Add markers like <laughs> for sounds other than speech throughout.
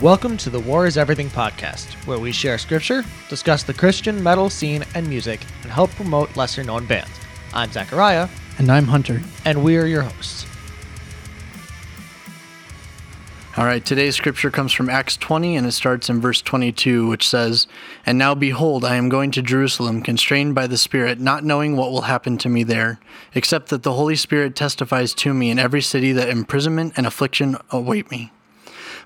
Welcome to the War is Everything podcast, where we share scripture, discuss the Christian metal scene and music, and help promote lesser known bands. I'm Zachariah, And I'm Hunter. and we are your hosts. All right, today's scripture comes from Acts 20 and it starts in verse 22, which says, And now behold, I am going to Jerusalem, constrained by the Spirit, not knowing what will happen to me there, except that the Holy Spirit testifies to me in every city that imprisonment and affliction await me.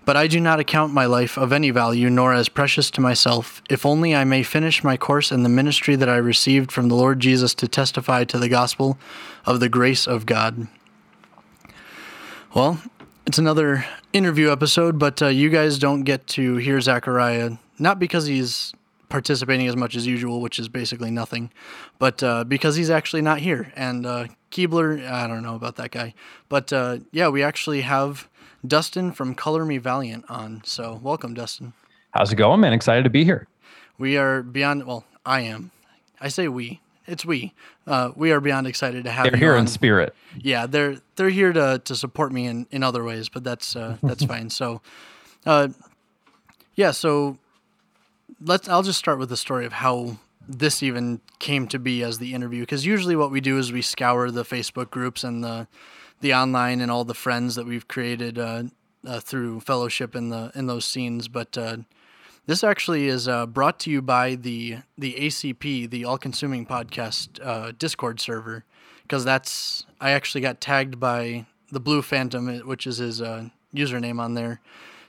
But I do not account my life of any value, nor as precious to myself, if only I may finish my course in the ministry that I received from the Lord Jesus to testify to the gospel of the grace of God. Well, it's another interview episode, but uh, you guys don't get to hear Zachariah, not because he's participating as much as usual, which is basically nothing, but uh, because he's actually not here. And uh, Keebler, I don't know about that guy. But uh, yeah, we actually have Dustin from Color Me Valiant on. So welcome, Dustin. How's it going, man? Excited to be here. We are beyond, well, I am. I say we. It's we. Uh, we are beyond excited to have you. They're here on. in spirit. yeah, they're they're here to, to support me in, in other ways, but that's uh, that's <laughs> fine. So, uh, yeah, so let's. I'll just start with the story of how this even came to be as the interview, because usually what we do is we scour the Facebook groups and the the online and all the friends that we've created uh, uh, through fellowship in the in those scenes, but. Uh, this actually is uh, brought to you by the the ACP, the All Consuming Podcast uh, Discord server, because that's I actually got tagged by the Blue Phantom, which is his username on there,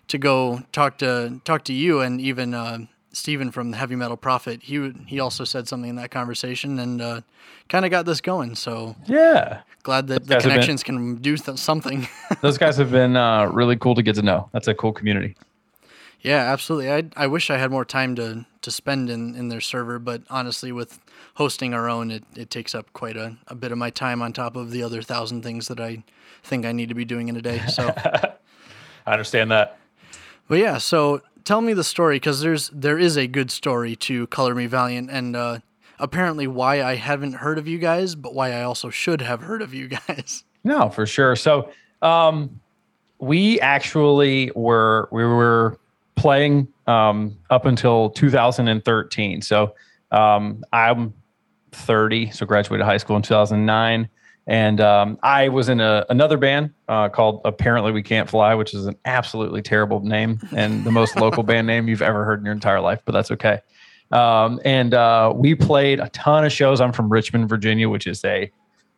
to go talk to talk to you and even Steven from the Heavy Metal Prophet. He he also said something in that conversation and uh, kind of got this going. So Yeah. glad that the have been- connections can do th- something. <laughs> Those guys have been uh, really cool to get to know. That's a cool community. Yeah, absolutely. I I wish I had more time to to spend in, in their server, but honestly, with hosting our own, it, it takes up quite a, a bit of my time on top of the other thousand things that I think I need to be doing in a day. So, <laughs> I understand that. but yeah, so tell me the story because there's there is a good story to Color Me Valiant, and uh, apparently why I haven't heard of you guys, but why I also should have heard of you <laughs> guys. No, for sure. So, um, we actually were we were playing um, up until 2013. So, um, I'm 30, so graduated high school in 2009, and um, I was in a, another band uh, called Apparently We Can't Fly, which is an absolutely terrible name and the most local <laughs> band name you've ever heard in your entire life, but that's okay. Um, and uh, we played a ton of shows. I'm from Richmond, Virginia, which is a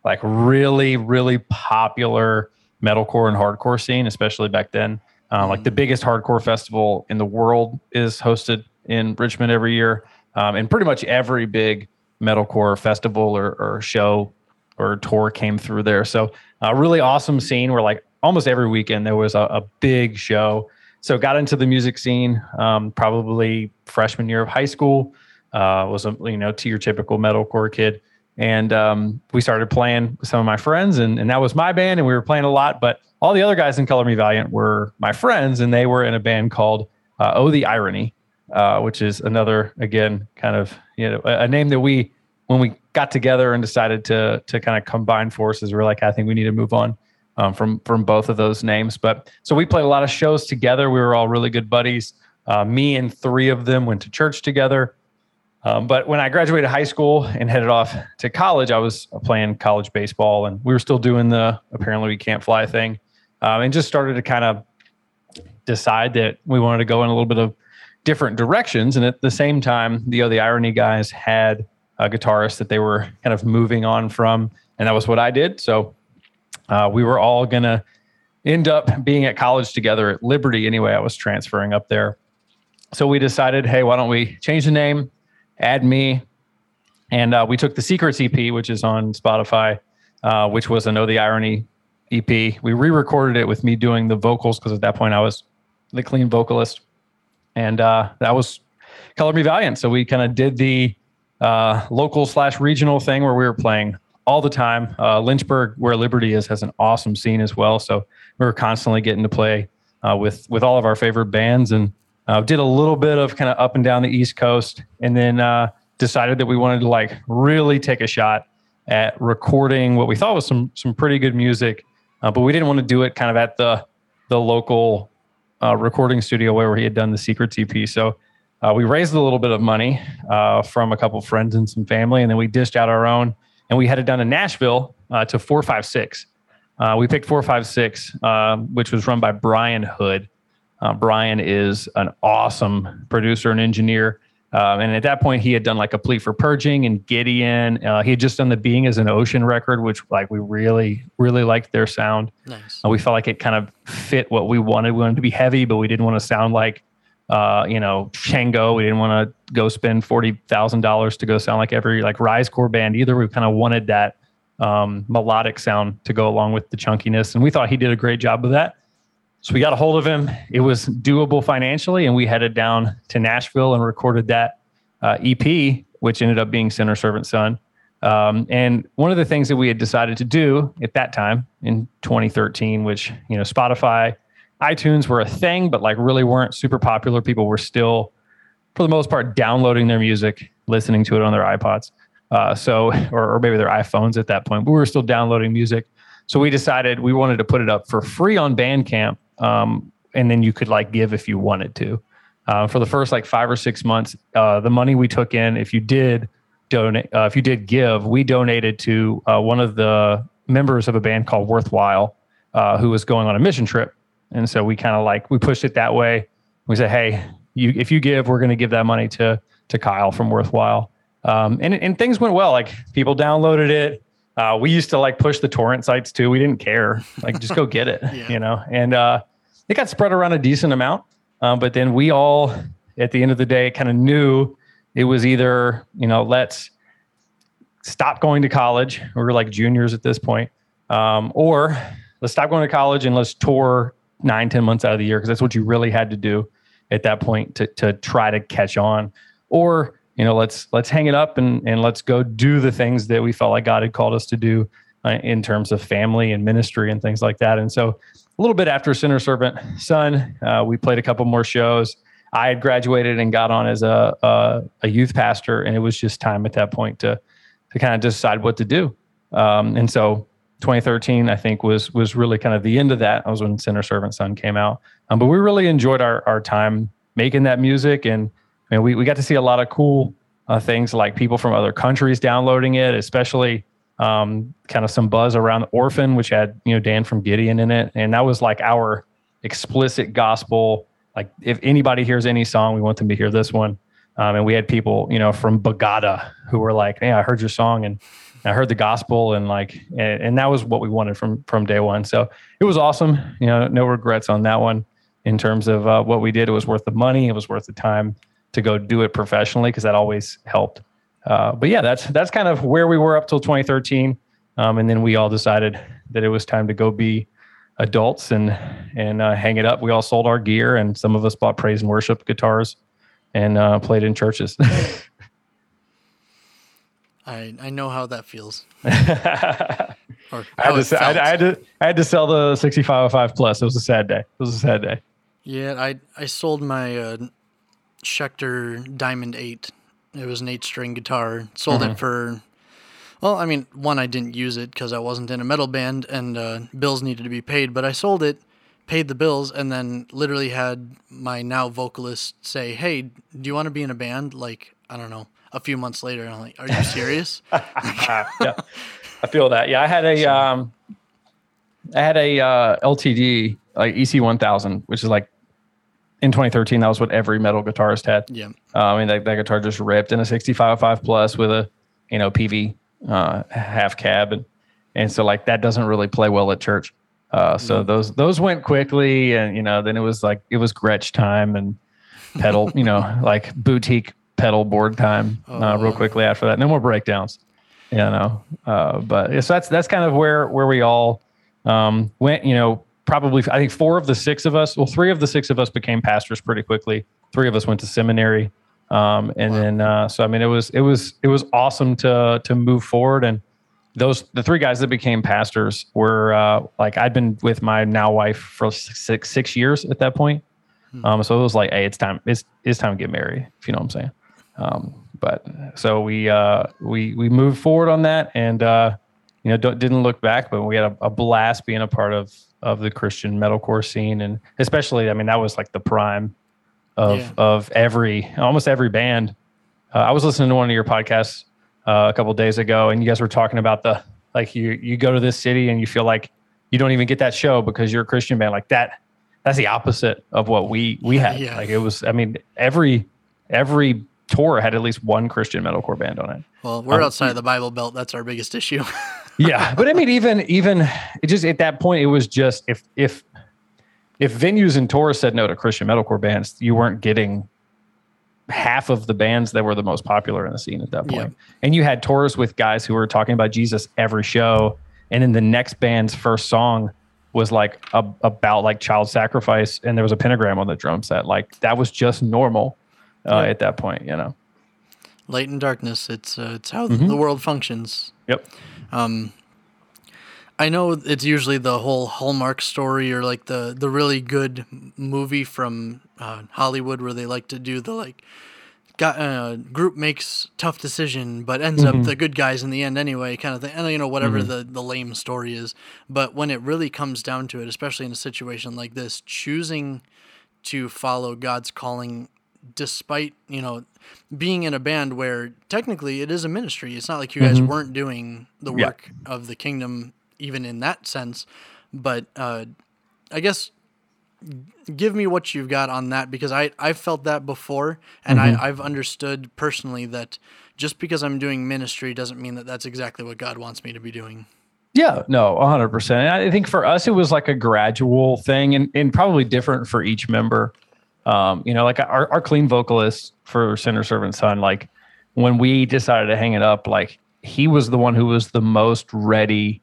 like really, really popular metalcore and hardcore scene, especially back then. Um, like the biggest hardcore festival in the world is hosted in Richmond every year, um, and pretty much every big metalcore festival or, or show or tour came through there. So a really awesome scene where like almost every weekend there was a, a big show. So got into the music scene um, probably freshman year of high school. Uh, was a you know to your typical metalcore kid and um, we started playing with some of my friends and, and that was my band and we were playing a lot but all the other guys in color me valiant were my friends and they were in a band called uh, oh the irony uh, which is another again kind of you know a, a name that we when we got together and decided to to kind of combine forces we are like i think we need to move on um, from from both of those names. But so we played a lot of shows together. We were all really good buddies. Uh, me and three of them went to church together. Um, but when I graduated high school and headed off to college, I was playing college baseball, and we were still doing the apparently we can't fly thing, um, and just started to kind of decide that we wanted to go in a little bit of different directions. And at the same time, the oh, the irony guys had a guitarist that they were kind of moving on from, and that was what I did. So uh, we were all gonna end up being at college together at Liberty anyway. I was transferring up there, so we decided, hey, why don't we change the name? add me and uh, we took the secrets ep which is on spotify uh, which was a know the irony ep we re-recorded it with me doing the vocals because at that point i was the clean vocalist and uh, that was color me valiant so we kind of did the uh, local slash regional thing where we were playing all the time uh, lynchburg where liberty is has an awesome scene as well so we were constantly getting to play uh, with with all of our favorite bands and uh, did a little bit of kind of up and down the East Coast, and then uh, decided that we wanted to like really take a shot at recording what we thought was some some pretty good music, uh, but we didn't want to do it kind of at the the local uh, recording studio where he had done the Secret EP. So uh, we raised a little bit of money uh, from a couple friends and some family, and then we dished out our own, and we headed down to Nashville uh, to 456. Uh, we picked 456, uh, which was run by Brian Hood. Uh, Brian is an awesome producer and engineer. Um, and at that point, he had done like a plea for purging and Gideon. Uh, he had just done the Being as an Ocean record, which like we really, really liked their sound. Nice. Uh, we felt like it kind of fit what we wanted. We wanted to be heavy, but we didn't want to sound like, uh, you know, Shango. We didn't want to go spend forty thousand dollars to go sound like every like Rise Core band either. We kind of wanted that um, melodic sound to go along with the chunkiness, and we thought he did a great job of that. So we got a hold of him. It was doable financially, and we headed down to Nashville and recorded that uh, EP, which ended up being Sinner Servant Son. Um, and one of the things that we had decided to do at that time in 2013, which you know Spotify, iTunes were a thing, but like really weren't super popular. People were still, for the most part, downloading their music, listening to it on their iPods, uh, so <laughs> or, or maybe their iPhones at that point. But we were still downloading music. So we decided we wanted to put it up for free on Bandcamp um, and then you could like give if you wanted to. Uh, for the first like five or six months, uh, the money we took in, if you did donate, uh, if you did give, we donated to uh, one of the members of a band called Worthwhile, uh, who was going on a mission trip, and so we kind of like we pushed it that way. We said, hey, you if you give, we're going to give that money to to Kyle from Worthwhile, um, and and things went well. Like people downloaded it. Uh, we used to like push the torrent sites too. We didn't care. Like just go get it, <laughs> Yeah. you know. And uh, it got spread around a decent amount. Um, but then we all, at the end of the day, kind of knew it was either you know let's stop going to college. We were like juniors at this point, um, or let's stop going to college and let's tour nine, ten months out of the year because that's what you really had to do at that point to to try to catch on. Or you know let's let's hang it up and and let's go do the things that we felt like God had called us to do uh, in terms of family and ministry and things like that. And so a little bit after Sinner Servant Son, uh, we played a couple more shows. I had graduated and got on as a, a a youth pastor, and it was just time at that point to to kind of decide what to do. Um, and so 2013, I think was was really kind of the end of that. That was when Sinner Servant Son came out. Um, but we really enjoyed our our time making that music, and I mean, we we got to see a lot of cool uh, things like people from other countries downloading it, especially um, kind of some buzz around Orphan, which had you know Dan from Gideon in it, and that was like our explicit gospel. Like if anybody hears any song, we want them to hear this one. Um, and we had people, you know, from Bogotá who were like, "Hey, I heard your song and I heard the gospel," and like, and, and that was what we wanted from from day one. So it was awesome. You know, no regrets on that one in terms of uh, what we did. It was worth the money. It was worth the time to go do it professionally because that always helped. Uh, but yeah, that's that's kind of where we were up till 2013, um, and then we all decided that it was time to go be adults and and uh, hang it up. We all sold our gear, and some of us bought praise and worship guitars and uh, played in churches. <laughs> I I know how that feels. <laughs> I had, to, it I. I had to I had to sell the 6505 plus. It was a sad day. It was a sad day. Yeah, I I sold my uh, Schecter Diamond Eight. It was an eight-string guitar. Sold Mm-hmm. it for, well, I mean, one I didn't use it because I wasn't in a metal band and uh, bills needed to be paid. But I sold it, paid the bills, and then literally had my now vocalist say, "Hey, do you want to be in a band?" Like I don't know. A few months later, and I'm like, "Are you <laughs> serious?" <laughs> yeah, I feel that. Yeah, I had a um, I had a uh, LTD like EC 1000, which is like in 2013. That was what every metal guitarist had. yeah, Uh, I mean, that, that guitar just ripped in a 6505 plus with a, you know, PV uh, half cab. And, and so like that doesn't really play well at church. Uh, so those, those went quickly and, you know, then it was like, it was Gretsch time and pedal, you know, <laughs> like boutique pedal board time uh, real quickly after that. No more breakdowns, you know? Uh, but yeah, so that's, that's kind of where, where we all um, went, you know, probably, I think four of the six of us, well, three of the six of us became pastors pretty quickly. Three of us went to seminary. Um, and then, uh, so, I mean, it was, it was, it was awesome to, to move forward. And those, the three guys that became pastors were, uh, like, I'd been with my now wife for six, six years at that point. Um, so it was like, Hey, it's time, it's, it's time to get married, if you know what I'm saying. Um, but so we, uh, we, we moved forward on that and, uh, you know, don't, didn't look back, but we had a, a blast being a part of of the Christian metalcore scene, and especially, I mean, that was like the prime of Yeah. of every almost every band. Uh, I was listening to one of your podcasts uh, a couple days ago, and you guys were talking about the like you you go to this city and you feel like you don't even get that show because you're a Christian band like that. That's the opposite of what we we had. Yeah. Like it was. I mean, every every tour had at least one Christian metalcore band on it. Well, we're Um, outside of the Bible Belt. That's our biggest issue. <laughs> yeah but i mean even even it just at that point it was just if if if venues and tours said no to christian metalcore bands you weren't getting half of the bands that were the most popular in the scene at that Yeah. point and you had tours with guys who were talking about jesus every show and then the next band's first song was like a, about like child sacrifice and there was a pentagram on the drum set like that was just normal uh, Yeah. at that point you know Light and darkness. It's uh, it's how Mm-hmm. the world functions. yep I know it's usually the whole Hallmark story or like the the really good movie from uh, Hollywood where they like to do the like got uh, group makes tough decision but ends up the good guys in the end anyway kind of thing and you know whatever the the lame story is but when it really comes down to it especially in a situation like this choosing to follow God's calling despite you know being in a band where technically it is a ministry it's not like you guys weren't doing the Yeah. work of the kingdom even in that sense but uh i guess give me what you've got on that because i i've felt that before and I, i've understood personally that just because i'm doing ministry doesn't mean that that's exactly what god wants me to be doing Yeah, no, 100%. And I think for us, it was like a gradual thing and, and probably different for each member. Um, you know, like our, our clean vocalist for Sinner Servant Son, like when we decided to hang it up, like he was the one who was the most ready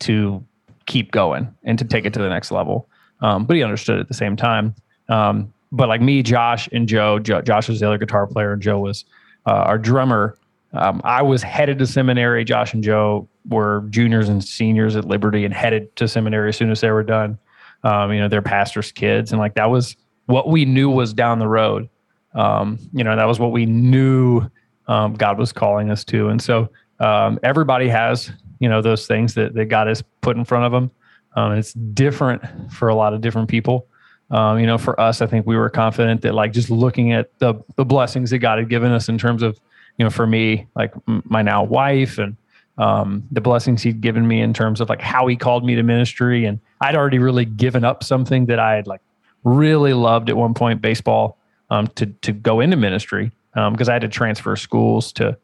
to keep going and to take it to the next level. Um, but he understood at the same time. Um, but like me, Josh, and Joe, jo- Josh was the other guitar player, and Joe was uh, our drummer. Um, I was headed to seminary. Josh and Joe were juniors and seniors at Liberty and headed to seminary as soon as they were done. Um, you know, they're pastors' kids, and like that was what we knew was down the road. Um, you know, that was what we knew um, God was calling us to. And so um, everybody has, you know, those things that, that God has put in front of them. Um, it's different for a lot of different people. Um, you know, for us, I think we were confident that like just looking at the the blessings that God had given us in terms of, you know, for me, like my now wife and um, the blessings he'd given me in terms of like how he called me to ministry. And I'd already really given up something that I had like really loved at one point, baseball, um, to to go into ministry because I had to transfer schools to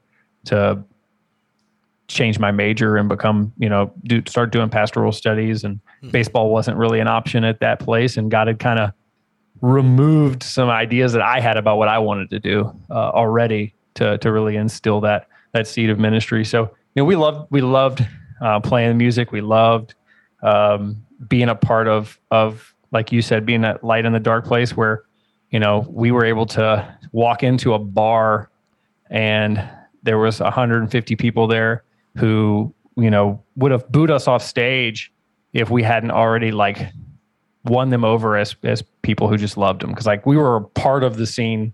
to change my major and become you know do start doing pastoral studies and baseball wasn't really an option at that place and God had kind of removed some ideas that I had about what I wanted to do uh, already to to really instill that that seed of ministry. So you know we loved we loved uh, playing music. We loved um, being a part of of like you said, being that light in the dark place where you know we were able to walk into a bar and there was 150 people there who you know would have booed us off stage if we hadn't already like won them over as as people who just loved them because like we were a part of the scene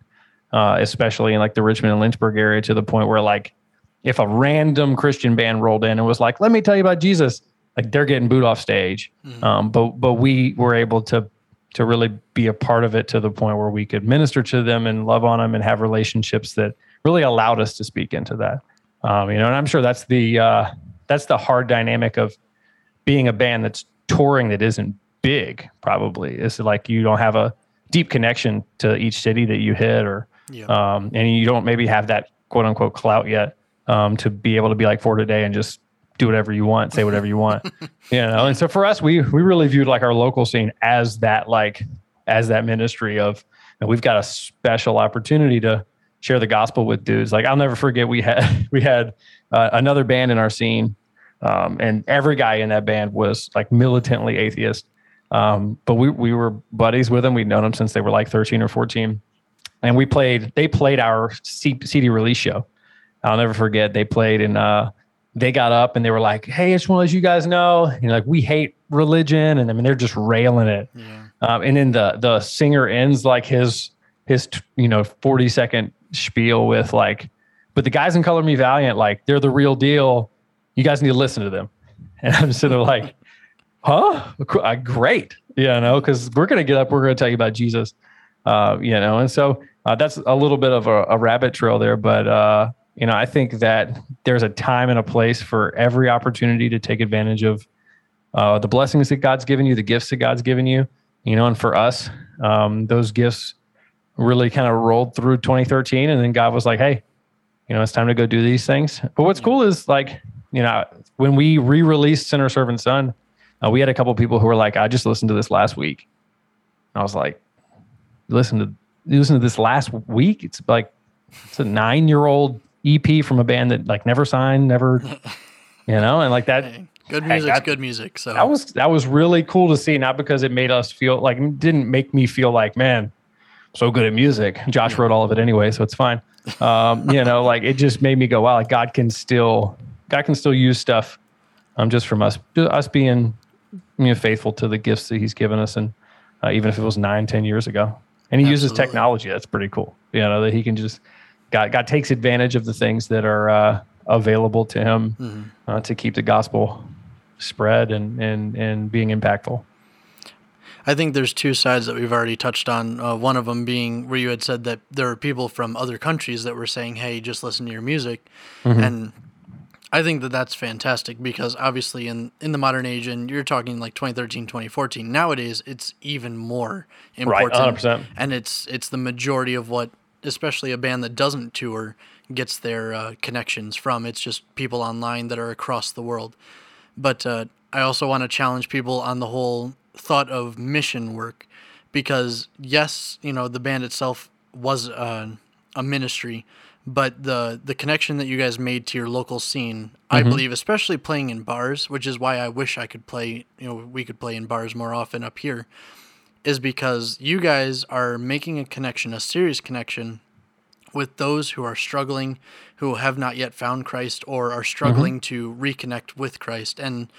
uh, especially in like the richmond and lynchburg area to the point where like if a random christian band rolled in and was like let me tell you about jesus like they're getting booed off stage. Um, but but we were able to to really be a part of it to the point where we could minister to them and love on them and have relationships that really allowed us to speak into that. Um, you know and i'm sure that's the uh, that's the hard dynamic of being a band that's touring that isn't big probably. It's like you don't have a deep connection to each city that you hit or Yeah. um, and you don't maybe have that quote unquote clout yet um, to be able to be like for today and just do whatever you want say whatever you want. <laughs> You know and so for us we we really viewed like our local scene as that like as that ministry of and we've got a special opportunity to share the gospel with dudes. Like i'll never forget we had <laughs> we had uh, another band in our scene um, and every guy in that band was like militantly atheist. Um, but we, we were buddies with them. We'd known them since they were like 13 or 14 and we played they played our C- cd release show. I'll never forget they played in uh, they got up and they were like hey i just want to let you guys know you know like we hate religion and i mean they're just railing it yeah um, and then the the singer ends like his his you know 40 second spiel with like but the guys in color me valiant like they're the real deal you guys need to listen to them <laughs> and i'm sort of like huh? Uh, great. You know, because we're going to get up, we're going to tell you about Jesus. Uh, you know, and so uh, that's a little bit of a, a rabbit trail there, but uh, you know, I think that there's a time and a place for every opportunity to take advantage of uh, the blessings that God's given you, the gifts that God's given you. You know, and for us, um, those gifts really kind of rolled through 2013, and then God was like, "Hey, you know, it's time to go do these things." But what's cool is like, you know, when we re-released Sinner Servant Son, uh, we had a couple people who were like, "I just listened to this last week." I was like, "Listen to listen to this last week? It's like it's a nine-year-old EP from a band that like never signed, never, <laughs> you know, and like that." Hey, good music's good music. So that was that was really cool to see. Not because it made us feel like didn't make me feel like man, so good at music. Josh wrote all of it anyway, so it's fine. Um, you know, like it just made me go, wow, like God can still God can still use stuff um, just from us us being you know, faithful to the gifts that He's given us, and uh, even if it was nine, ten years ago, and He uses technology. That's pretty cool. You know that He can just God God takes advantage of the things that are uh, available to Him uh, to keep the gospel spread and and and being impactful. I think there's two sides that we've already touched on. Uh, one of them being where you had said that there are people from other countries that were saying, "Hey, just listen to your music," and I think that that's fantastic because obviously in in the modern age, and you're talking like 2013, 2014. Nowadays, it's even more important, 100%. and it's it's the majority of what, especially a band that doesn't tour, gets their uh, connections from. It's just people online that are across the world. But uh, I also want to challenge people on the whole thought of mission work because, yes, you know, the band itself was uh, a ministry, but the, the connection that you guys made to your local scene, I believe, especially playing in bars, which is why I wish I could play, you know, we could play in bars more often up here, is because you guys are making a connection, a serious connection with those who are struggling, who have not yet found Christ or are mm-hmm. struggling to reconnect with Christ. And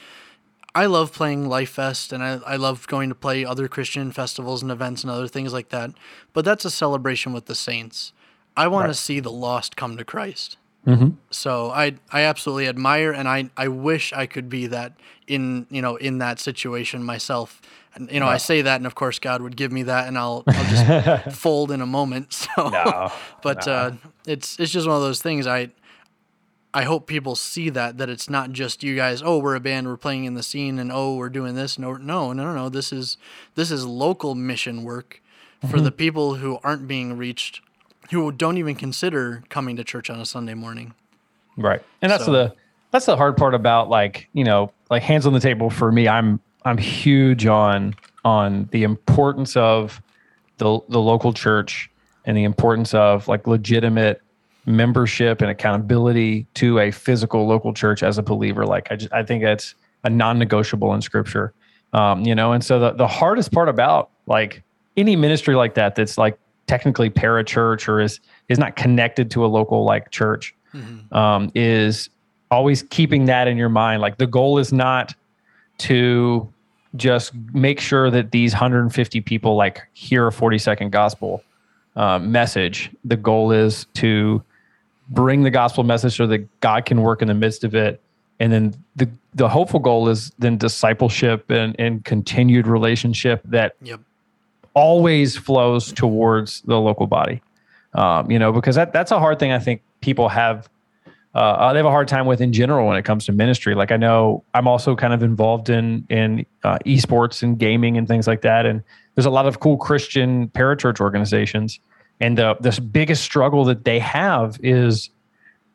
I love playing Lifest and I, I love going to play other Christian festivals and events and other things like that. But that's a celebration with the saints. I want to see the lost come to Christ. Mm-hmm. So I I absolutely admire and I, I wish I could be that in you know in that situation myself. And you know I say that and of course God would give me that and I'll I'll just <laughs> fold in a moment. <laughs> So No, but uh, it's it's just one of those things. I I hope people see that that it's not just you guys. Oh, we're a band. We're playing in the scene, and oh, we're doing this. No, no, no, no, no. This is this is local mission work for the people who aren't being reached, who don't even consider coming to church on a Sunday morning. Right. And that's So- the that's the hard part about like, you know, like hands on the table for me. I'm I'm huge on on the importance of the the local church and the importance of like legitimate membership and accountability to a physical local church as a believer. Like I just I think that's a non-negotiable in scripture. Um, you know, and so the the hardest part about like any ministry like that that's like technically parachurch or is is not connected to a local like church um, is always keeping that in your mind. Like the goal is not to just make sure that these 150 people like hear a 40 second gospel um, message. The goal is to bring the gospel message so that God can work in the midst of it. And then the the hopeful goal is then discipleship and, and continued relationship that Yep. always flows towards the local body. Um, you know, because that that's a hard thing I think people have uh, they have a hard time with in general when it comes to ministry. Like I know I'm also kind of involved in in uh, esports and gaming and things like that, and there's a lot of cool Christian parachurch organizations. And the this biggest struggle that they have is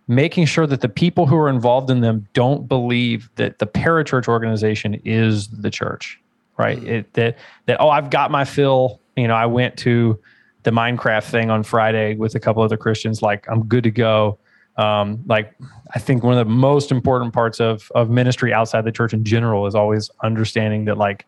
making sure that the people who are involved in them don't believe that the parachurch organization is the church, right? It, that that oh, I've got my fill. You know, I went to the Minecraft thing on Friday with a couple other Christians. Like I'm good to go. Um, like I think one of the most important parts of of ministry outside the church in general is always understanding that like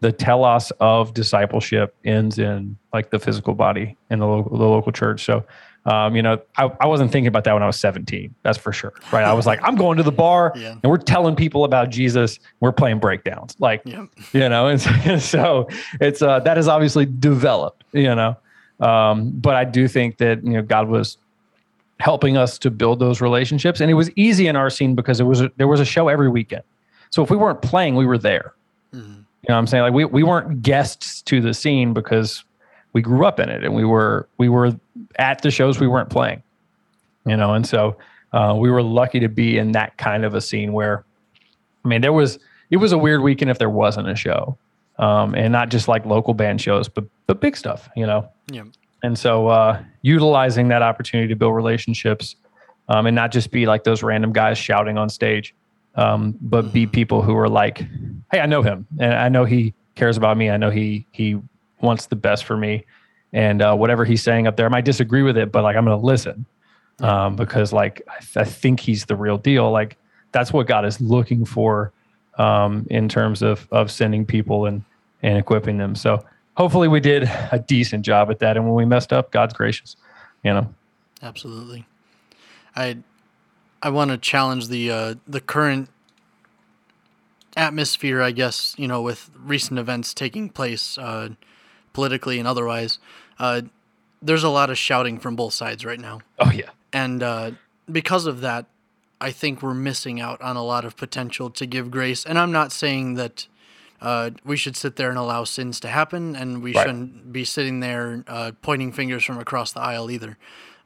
the telos of discipleship ends in like the physical body in the local the local church. So um, you know, I, I wasn't thinking about that when I was 17. That's for sure. Right. I was like, I'm going to the bar <laughs> Yeah. and we're telling people about Jesus. We're playing breakdowns. Like, Yep. you know, and so, and so it's uh, that is obviously developed, you know. Um, but I do think that you know God was helping us to build those relationships, and it was easy in our scene because it was a, there was a show every weekend. So if we weren't playing, we were there. You know what I'm saying? Like we, we weren't guests to the scene because we grew up in it and we were we were at the shows we weren't playing. You know, and so uh, we were lucky to be in that kind of a scene where I mean there was it was a weird weekend if there wasn't a show. Um, and not just like local band shows, but but big stuff, you know. Yeah. And so uh, utilizing that opportunity to build relationships um, and not just be like those random guys shouting on stage, um, but be people who are like, hey, I know him and I know he cares about me. I know he he wants the best for me. And uh, whatever he's saying up there, I might disagree with it, but like I'm going to listen um, because like I, th- I think he's the real deal. Like that's what God is looking for um, in terms of of sending people and and equipping them. So hopefully we did a decent job at that. And when we messed up, God's gracious, you know. Absolutely. I I want to challenge the uh, the current atmosphere, I guess, you know, with recent events taking place uh, politically and otherwise. Uh, there's a lot of shouting from both sides right now. Oh yeah. And uh, because of that, I think we're missing out on a lot of potential to give grace. And I'm not saying that uh, we should sit there and allow sins to happen, and we Right. shouldn't be sitting there uh, pointing fingers from across the aisle either.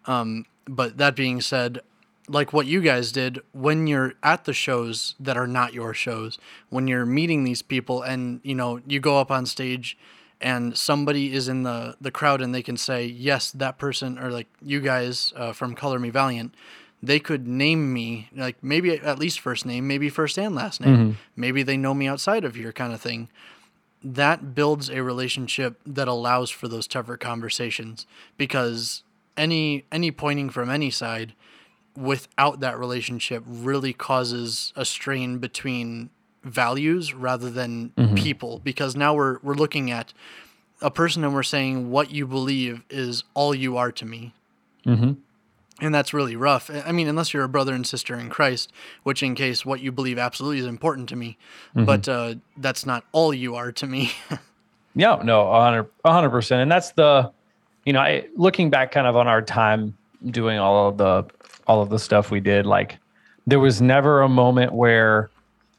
Um, but that being said, like what you guys did when you're at the shows that are not your shows, when you're meeting these people, and you know you go up on stage, and somebody is in the the crowd, and they can say, "Yes, that person," or like you guys uh, from Color Me Valiant. They could name me, like maybe at least first name, maybe first and last name. Mm-hmm. Maybe they know me outside of here, kind of thing. That builds a relationship that allows for those tougher conversations because any any pointing from any side without that relationship really causes a strain between values rather than mm-hmm. people because now we're we're looking at a person and we're saying what you believe is all you are to me mm-hmm. And that's really rough. I mean, unless you're a brother and sister in Christ, which in case what you believe absolutely is important to me, but uh, that's not all you are to me. <laughs> Yeah, no, a hundred, a hundred percent. And that's the, you know, I, looking back kind of on our time doing all of the, all of the stuff we did, like there was never a moment where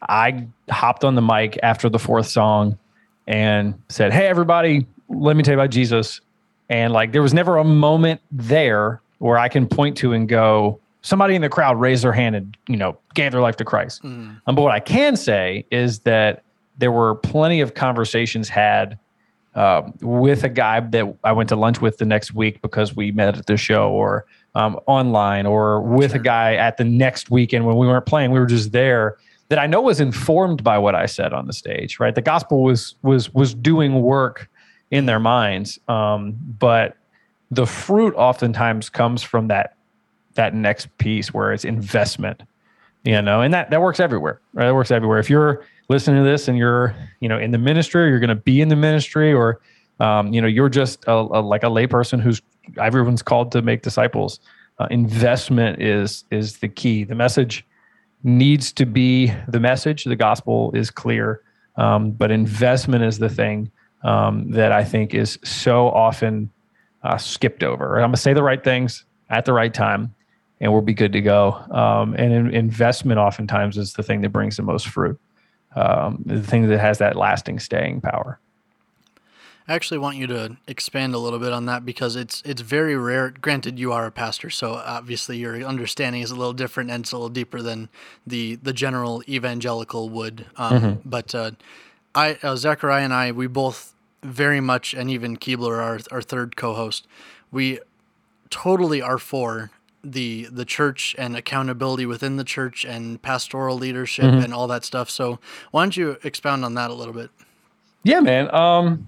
I hopped on the mic after the fourth song and said, Hey, everybody, let me tell you about Jesus. And like, there was never a moment there where I can point to and go, somebody in the crowd raised their hand and, you know, gave their life to Christ. Um, but what I can say is that there were plenty of conversations had uh, with a guy that I went to lunch with the next week because we met at the show or um, online or with a guy at the next weekend when we weren't playing. We were just there that I know was informed by what I said on the stage, right? The gospel was was was doing work in their minds. Um, but the fruit oftentimes comes from that that next piece where it's investment you know and that that works everywhere right? That works everywhere. If you're listening to this and you're you know in the ministry or you're going to be in the ministry or um, you know you're just a, a, like a layperson who's everyone's called to make disciples uh, investment is is the key. The message needs to be the message the gospel is clear um, but investment is the thing um, that i think is so often uh, skipped over i'm going to say the right things at the right time and we'll be good to go. Um, and in, investment oftentimes is the thing that brings the most fruit, um, the thing that has that lasting staying power. I actually want you to expand a little bit on that because it's it's very rare. Granted, you are a pastor, so obviously your understanding is a little different and it's a little deeper than the the general evangelical would. Um, But uh, I, uh, Zachariah and I, we both very much, and even Keebler, our our third co-host, we totally are for the the church and accountability within the church and pastoral leadership and all that stuff. So why don't you expound on that a little bit? Yeah, man. Um,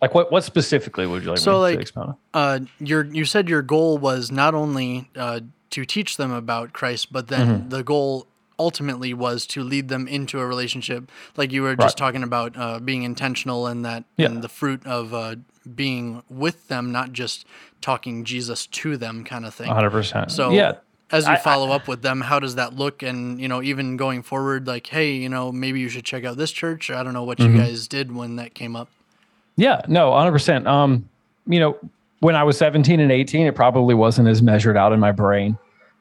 like what? What specifically would you like So, me like, to expound on? uh, your you said your goal was not only uh, to teach them about Christ, but then Mm-hmm. the goal ultimately was to lead them into a relationship. Like you were just Right. talking about uh, being intentional and that Yeah. and the fruit of uh, being with them, not just talking Jesus to them, kind of thing. hundred percent. So yeah, as you I- follow up with them, how does that look? And you know, even going forward, like, hey, you know, maybe you should check out this church. I don't know what Mm-hmm. you guys did when that came up. Yeah, no, 100%. Um, you know, when I was 17 and 18, it probably wasn't as measured out in my brain.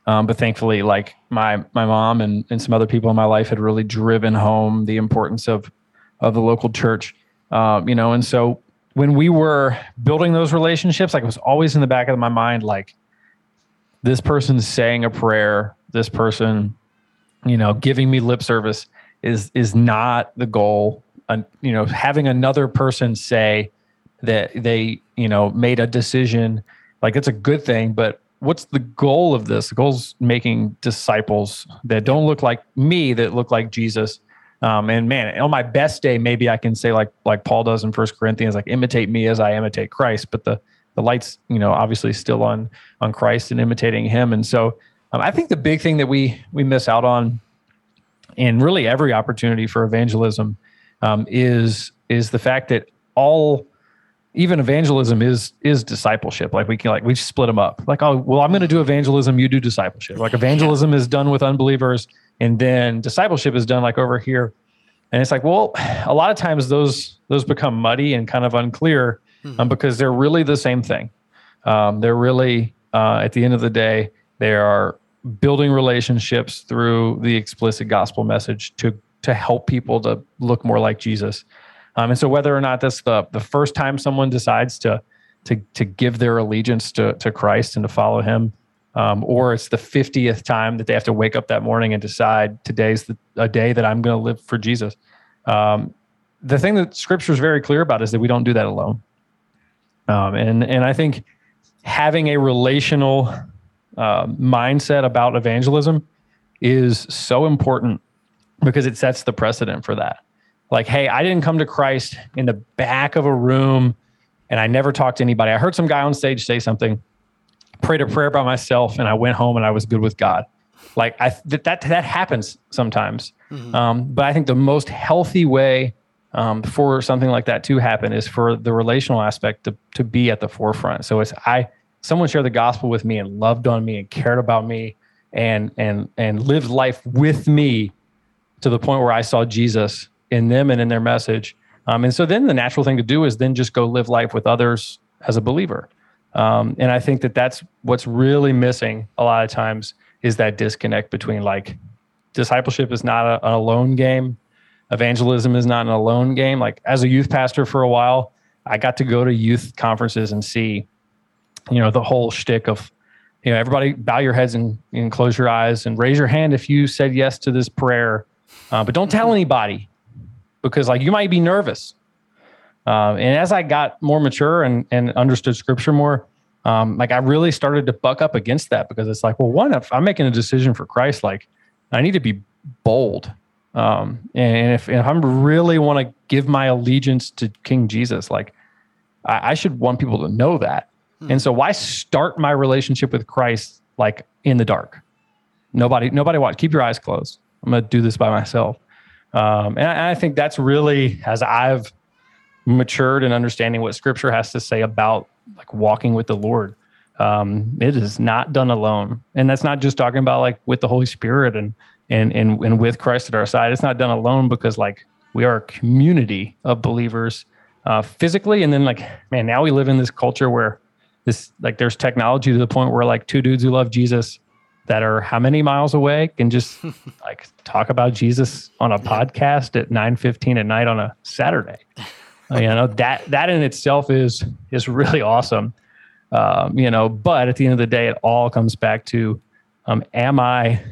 Um, but thankfully, like my my mom and, and some other people in my life had really driven home the importance of of the local church. Um, you know, and so when we were building those relationships, like it was always in the back of my mind, like this person's saying a prayer, this person, you know, giving me lip service is is not the goal. And you know, having another person say that they, you know, made a decision, like it's a good thing, but what's the goal of this? The goal is making disciples that don't look like me, that look like Jesus. Um, and man, on my best day, maybe I can say like like Paul does in First Corinthians, like imitate me as I imitate Christ. But the the lights, you know, obviously still on on Christ and imitating Him. And so, um, I think the big thing that we we miss out on, in really every opportunity for evangelism, um, is is the fact that all even evangelism is is discipleship. Like we can like we split them up. Like oh well i'm going to do evangelism you do discipleship. Like evangelism is done with unbelievers and then discipleship is done like over here. And it's like well a lot of times those those become muddy and kind of unclear mm-hmm. um, because they're really the same thing. Um, they're really uh, at the end of the day they are building relationships through the explicit gospel message to to help people to look more like jesus um, and so whether or not that's the the first time someone decides to to to give their allegiance to to Christ and to follow Him, um, or it's the fiftieth time that they have to wake up that morning and decide today's the, a day that I'm going to live for Jesus. Um, the thing that Scripture is very clear about is that we don't do that alone. Um, and and I think having a relational uh, mindset about evangelism is so important because it sets the precedent for that like, hey, I didn't come to Christ in the back of a room and I never talked to anybody. I heard some guy on stage say something, prayed a prayer by myself, and I went home and I was good with God. Like I that that, that happens sometimes. Mm-hmm. Um, but I think the most healthy way um, for something like that to happen is for the relational aspect to to be at the forefront. So it's I someone shared the gospel with me and loved on me and cared about me and and and lived life with me to the point where I saw Jesus in them and in their message. Um, and so then the natural thing to do is then just go live life with others as a believer. Um, and I think that that's what's really missing a lot of times is that disconnect between like discipleship is not a, an alone game. Evangelism is not an alone game. Like as a youth pastor for a while, I got to go to youth conferences and see, you know, the whole shtick of, you know, everybody bow your heads and, and close your eyes and raise your hand if you said yes to this prayer, uh, but don't tell mm-hmm. anybody because like you might be nervous. Um, and as I got more mature and, and understood scripture more, um, like I really started to buck up against that because it's like, well, one, if I'm making a decision for Christ, like I need to be bold. Um, and if, if I'm really want to give my allegiance to King Jesus, like I, I should want people to know that. Hmm. And so why start my relationship with Christ like in the dark? Nobody, nobody watch. Keep your eyes closed. I'm going to do this by myself. Um, and I, I think that's really as I've matured in understanding what Scripture has to say about like walking with the Lord. Um, it is not done alone, and that's not just talking about like with the Holy Spirit and and and and with Christ at our side. It's not done alone because like we are a community of believers uh, physically, and then like man, now we live in this culture where this like there's technology to the point where like two dudes who love Jesus that are how many miles away can just <laughs> like talk about Jesus on a podcast at 9:15 at night on a Saturday. <laughs> you know that that in itself is is really awesome. Um, you know, but at the end of the day, it all comes back to, um, am I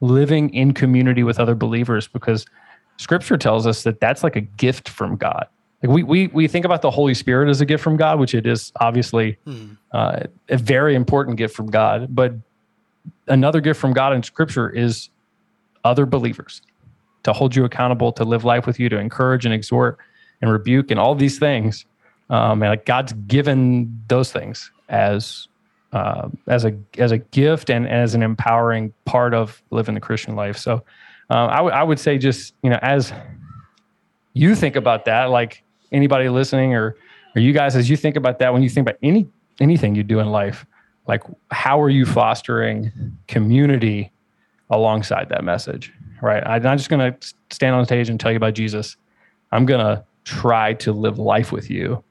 living in community with other believers? Because Scripture tells us that that's like a gift from God. Like we we we think about the Holy Spirit as a gift from God, which it is obviously hmm. uh, a very important gift from God. But another gift from God in scripture is other believers to hold you accountable, to live life with you, to encourage and exhort and rebuke and all these things. Um, and like God's given those things as uh, as a as a gift and as an empowering part of living the Christian life. So I, w- I would say just you know as you think about that, like anybody listening or or you guys as you think about that when you think about any anything you do in life, like how are you fostering community alongside that message right? I'm not just going to stand on stage and tell you about jesus. I'm going to try to live life with you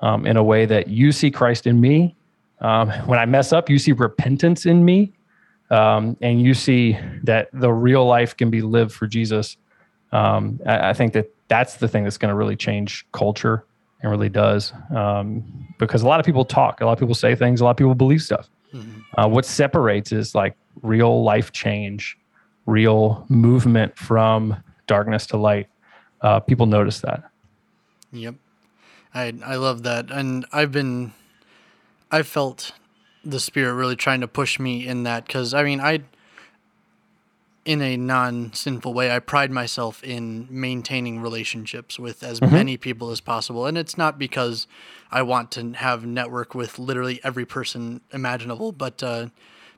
um, in a way that you see christ in me. Um, when i mess up you see repentance in me um, and you see that the real life can be lived for jesus. Um, I, I, think that that's the thing that's going to really change culture and really does um, because a lot of people talk a lot of people say things a lot of people believe stuff. Mm-hmm. uh, what separates is like real life change real movement from darkness to light. Uh, people notice that. Yep. I i love that. And i've been i felt the spirit really trying to push me in that because i mean i in a non-sinful way i pride myself in maintaining relationships with as mm-hmm. many people as possible and it's not because i want to have network with literally every person imaginable but uh,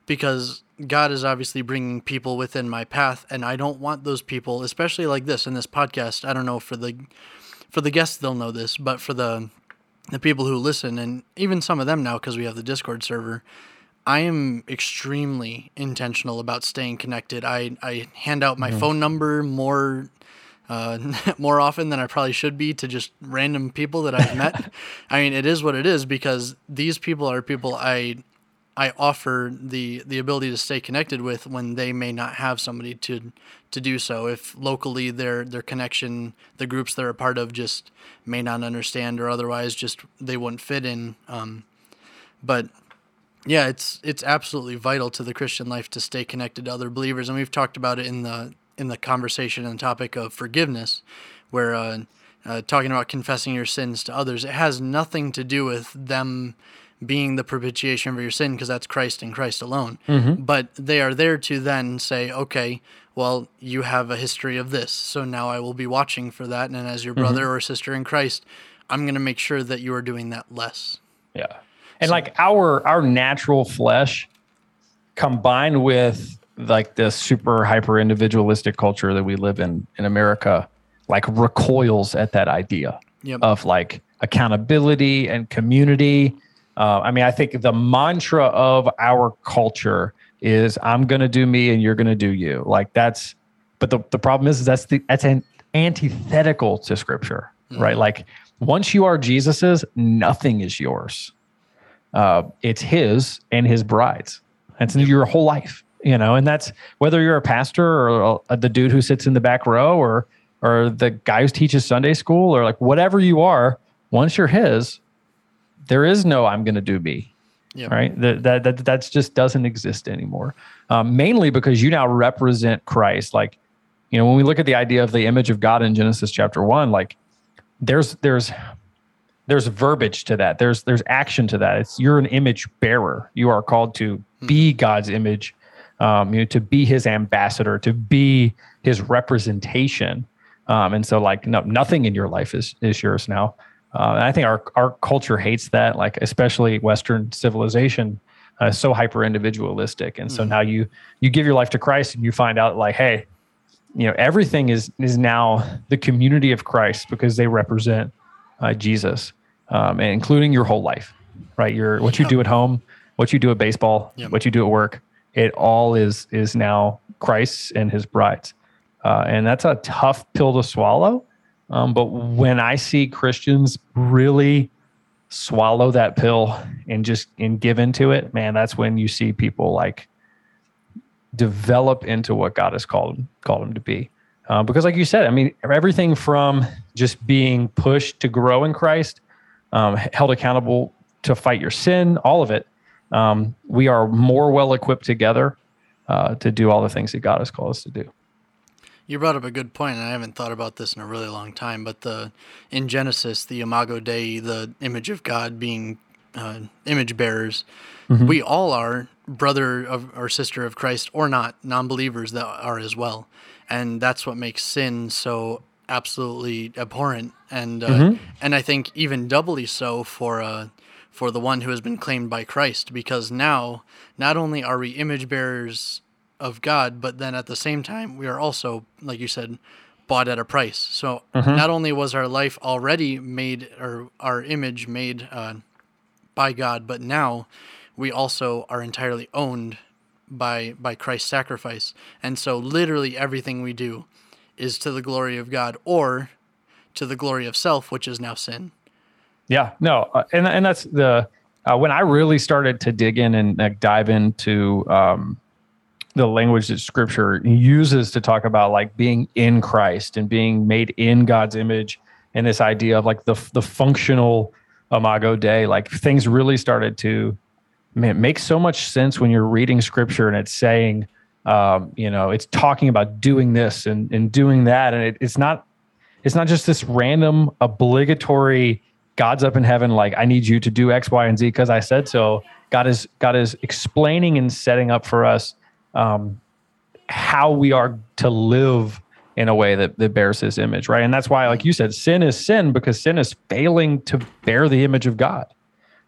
because god is obviously bringing people within my path and i don't want those people especially like this in this podcast i don't know for the for the guests they'll know this but for the the people who listen and even some of them now because we have the discord server I am extremely intentional about staying connected. I, I hand out my mm. phone number more uh, <laughs> more often than I probably should be to just random people that I've met. <laughs> I mean, it is what it is because these people are people I I offer the the ability to stay connected with when they may not have somebody to to do so. If locally their their connection, the groups they're a part of, just may not understand or otherwise just they wouldn't fit in. Um, but yeah, it's it's absolutely vital to the Christian life to stay connected to other believers, and we've talked about it in the in the conversation and topic of forgiveness, where uh, uh, talking about confessing your sins to others, it has nothing to do with them being the propitiation for your sin because that's Christ and Christ alone. Mm-hmm. But they are there to then say, okay, well, you have a history of this, so now I will be watching for that, and as your mm-hmm. brother or sister in Christ, I'm going to make sure that you are doing that less. Yeah and so, like our our natural flesh combined with like this super hyper individualistic culture that we live in in America like recoils at that idea yep. of like accountability and community. Uh, I mean, I think the mantra of our culture is I'm going to do me and you're going to do you. Like that's, but the, the problem is, is that's the, that's an antithetical to scripture, mm-hmm. right? Like once you are Jesus's, nothing is yours uh, it's his and his bride's. It's your whole life, you know, and that's whether you're a pastor or a, the dude who sits in the back row or or the guy who teaches Sunday school or like whatever you are. Once you're his, there is no I'm going to do me. Yep. Right. That, that that that's just doesn't exist anymore. Um, mainly because you now represent Christ. Like, you know, when we look at the idea of the image of God in Genesis chapter one, like there's there's there's verbiage to that. There's there's action to that. It's you're an image bearer. You are called to be hmm. God's image, um, you know, to be His ambassador, to be His representation. Um, and so, like, no, nothing in your life is is yours now. Uh, and I think our our culture hates that, like especially Western civilization, uh, so hyper individualistic. And so mm. now you you give your life to Christ, and you find out like, hey, you know, everything is is now the community of Christ because they represent uh, Jesus um, and including your whole life, right? Your what you do at home, what you do at baseball, what you do at work. It all is is now Christ and His brides, uh, and that's a tough pill to swallow. Um, but when I see Christians really swallow that pill and just and give into it, man, that's when you see people like develop into what God has called called them to be. Uh, because, like you said, I mean, everything from just being pushed to grow in Christ um, held accountable to fight your sin, all of it. Um, we are more well equipped together uh, to do all the things that God has called us to do. You brought up a good point, and I haven't thought about this in a really long time. But the in Genesis, the Imago Dei, the image of God, being uh, image bearers, mm-hmm. we all are brother of or sister of Christ, or not non-believers that are as well, and that's what makes sin so absolutely abhorrent, and uh, mm-hmm. and I think even doubly so for uh, for the one who has been claimed by Christ, because now not only are we image bearers of God, but then at the same time we are also, like you said, bought at a price. So mm-hmm. not only was our life already made or our image made uh, by God, but now we also are entirely owned by by Christ's sacrifice. And so literally everything we do is to the glory of God or to the glory of self, which is now sin. Yeah, no, uh, and and that's the uh, when I really started to dig in and dive into um, the language that Scripture uses to talk about like being in Christ and being made in God's image, and this idea of like the the functional Imago Dei, like things really started to man, make so much sense when you're reading Scripture and it's saying, um, you know, it's talking about doing this and and doing that, and it, it's not it's not just this random obligatory God's up in heaven, like I need you to do X, Y, and Z because I said so. God is God is explaining and setting up for us um, how we are to live in a way that, that bears his image, right? And that's why, like you said, sin is sin because sin is failing to bear the image of God.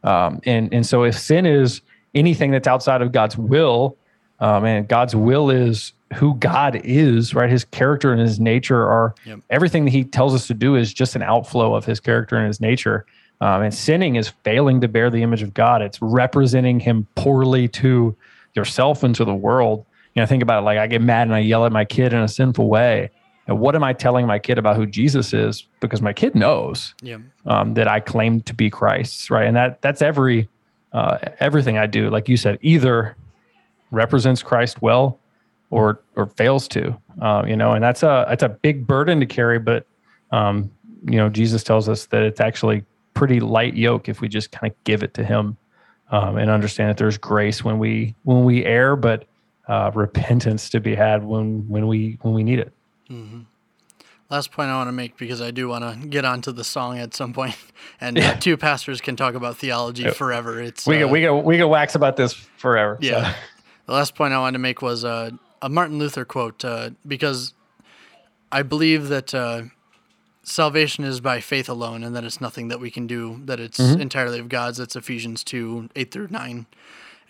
Um, and and so if sin is anything that's outside of God's will, um, and God's will is who God is, right? His character and his nature are yep. everything that he tells us to do is just an outflow of his character and his nature. Um, and sinning is failing to bear the image of God. It's representing him poorly to yourself and to the world. You know, think about it like I get mad and I yell at my kid in a sinful way. And what am I telling my kid about who Jesus is? Because my kid knows yeah. um, that I claim to be Christ, right? And that that's every uh, everything I do. Like you said, either represents Christ well or or fails to. Uh, you know, and that's a that's a big burden to carry. But um, you know, Jesus tells us that it's actually pretty light yoke if we just kind of give it to Him um, and understand that there's grace when we when we err, but uh, repentance to be had when when we when we need it. Mm-hmm. Last point I want to make because I do want to get onto the song at some point, <laughs> and uh, two pastors can talk about theology forever. It's we uh, we go we go wax about this forever. Yeah. So. The last point I wanted to make was uh, a Martin Luther quote uh, because I believe that uh, salvation is by faith alone, and that it's nothing that we can do. That it's mm-hmm. entirely of God's. That's Ephesians two eight through nine,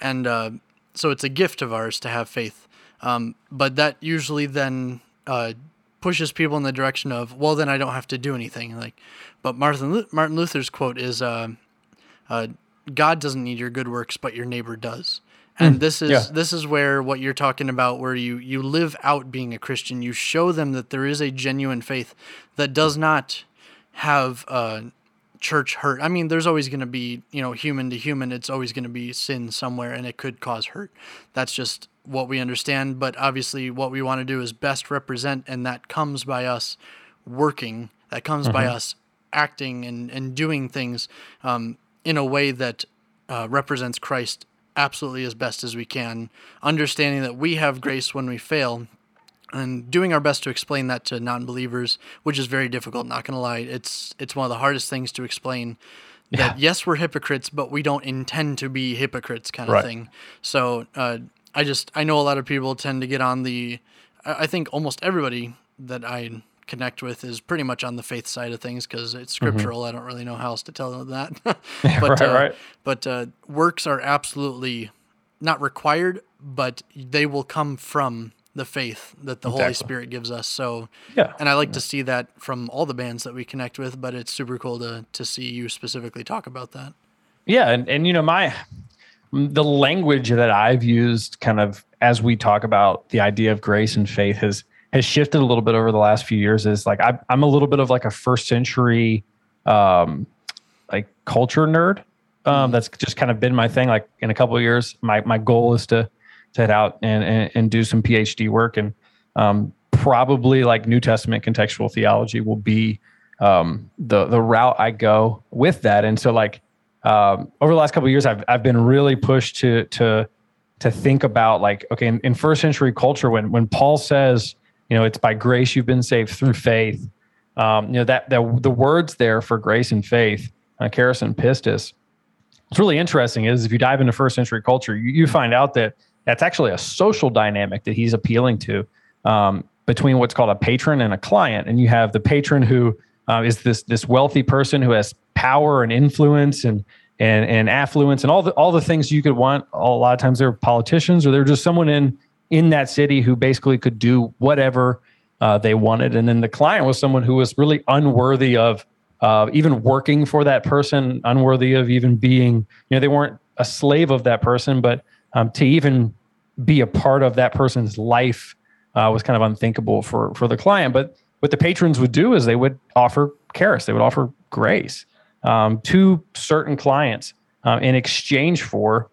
and uh, so it's a gift of ours to have faith. Um, but that usually then uh, pushes people in the direction of, well, then I don't have to do anything. Like, but Martin Martin Luther's quote is, uh, uh, "God doesn't need your good works, but your neighbor does." And mm, this is yeah. this is where what you're talking about where you you live out being a christian you show them that there is a genuine faith that does not have uh, church hurt i mean there's always going to be you know human to human it's always going to be sin somewhere and it could cause hurt that's just what we understand but obviously what we want to do is best represent and that comes by us working that comes mm-hmm. by us acting and, and doing things um, in a way that uh, represents christ absolutely as best as we can, understanding that we have grace when we fail, and doing our best to explain that to non-believers, which is very difficult. Not gonna lie, it's it's one of the hardest things to explain. That yeah. yes, we're hypocrites, but we don't intend to be hypocrites, kind of right. thing. So uh, I just I know a lot of people tend to get on the. I think almost everybody that I connect with is pretty much on the faith side of things because it's mm-hmm. scriptural. Mm-hmm. I don't really know how else to tell them that. <laughs> <laughs> but right, uh, right. but uh, works are absolutely not required, but they will come from the faith that the exactly. Holy Spirit gives us. So yeah, and I like yeah. to see that from all the bands that we connect with. But it's super cool to to see you specifically talk about that. Yeah, and and you know my the language that I've used kind of as we talk about the idea of grace and faith has has shifted a little bit over the last few years is like I, I'm a little bit of like a first century um, like culture nerd. Um, that's just kind of been my thing. Like in a couple of years, my my goal is to to head out and and, and do some PhD work and um, probably like New Testament contextual theology will be um, the the route I go with that. And so like um, over the last couple of years, I've I've been really pushed to to to think about like okay in, in first century culture when when Paul says you know, it's by grace you've been saved through faith. Um, you know that the, the words there for grace and faith, uh, charis and pistis. What's really interesting is if you dive into first century culture, you, you find out that that's actually a social dynamic that he's appealing to um, between what's called a patron and a client. And you have the patron who uh, is this this wealthy person who has power and influence and and and affluence and all the all the things you could want. A lot of times they're politicians or they're just someone in in that city who basically could do whatever uh, they wanted. And then the client was someone who was really unworthy of uh, even working for that person, unworthy of even being, you know, they weren't a slave of that person, but um, to even be a part of that person's life uh, was kind of unthinkable for for the client. But what the patrons would do is they would offer charis, they would offer grace um, to certain clients uh, in exchange for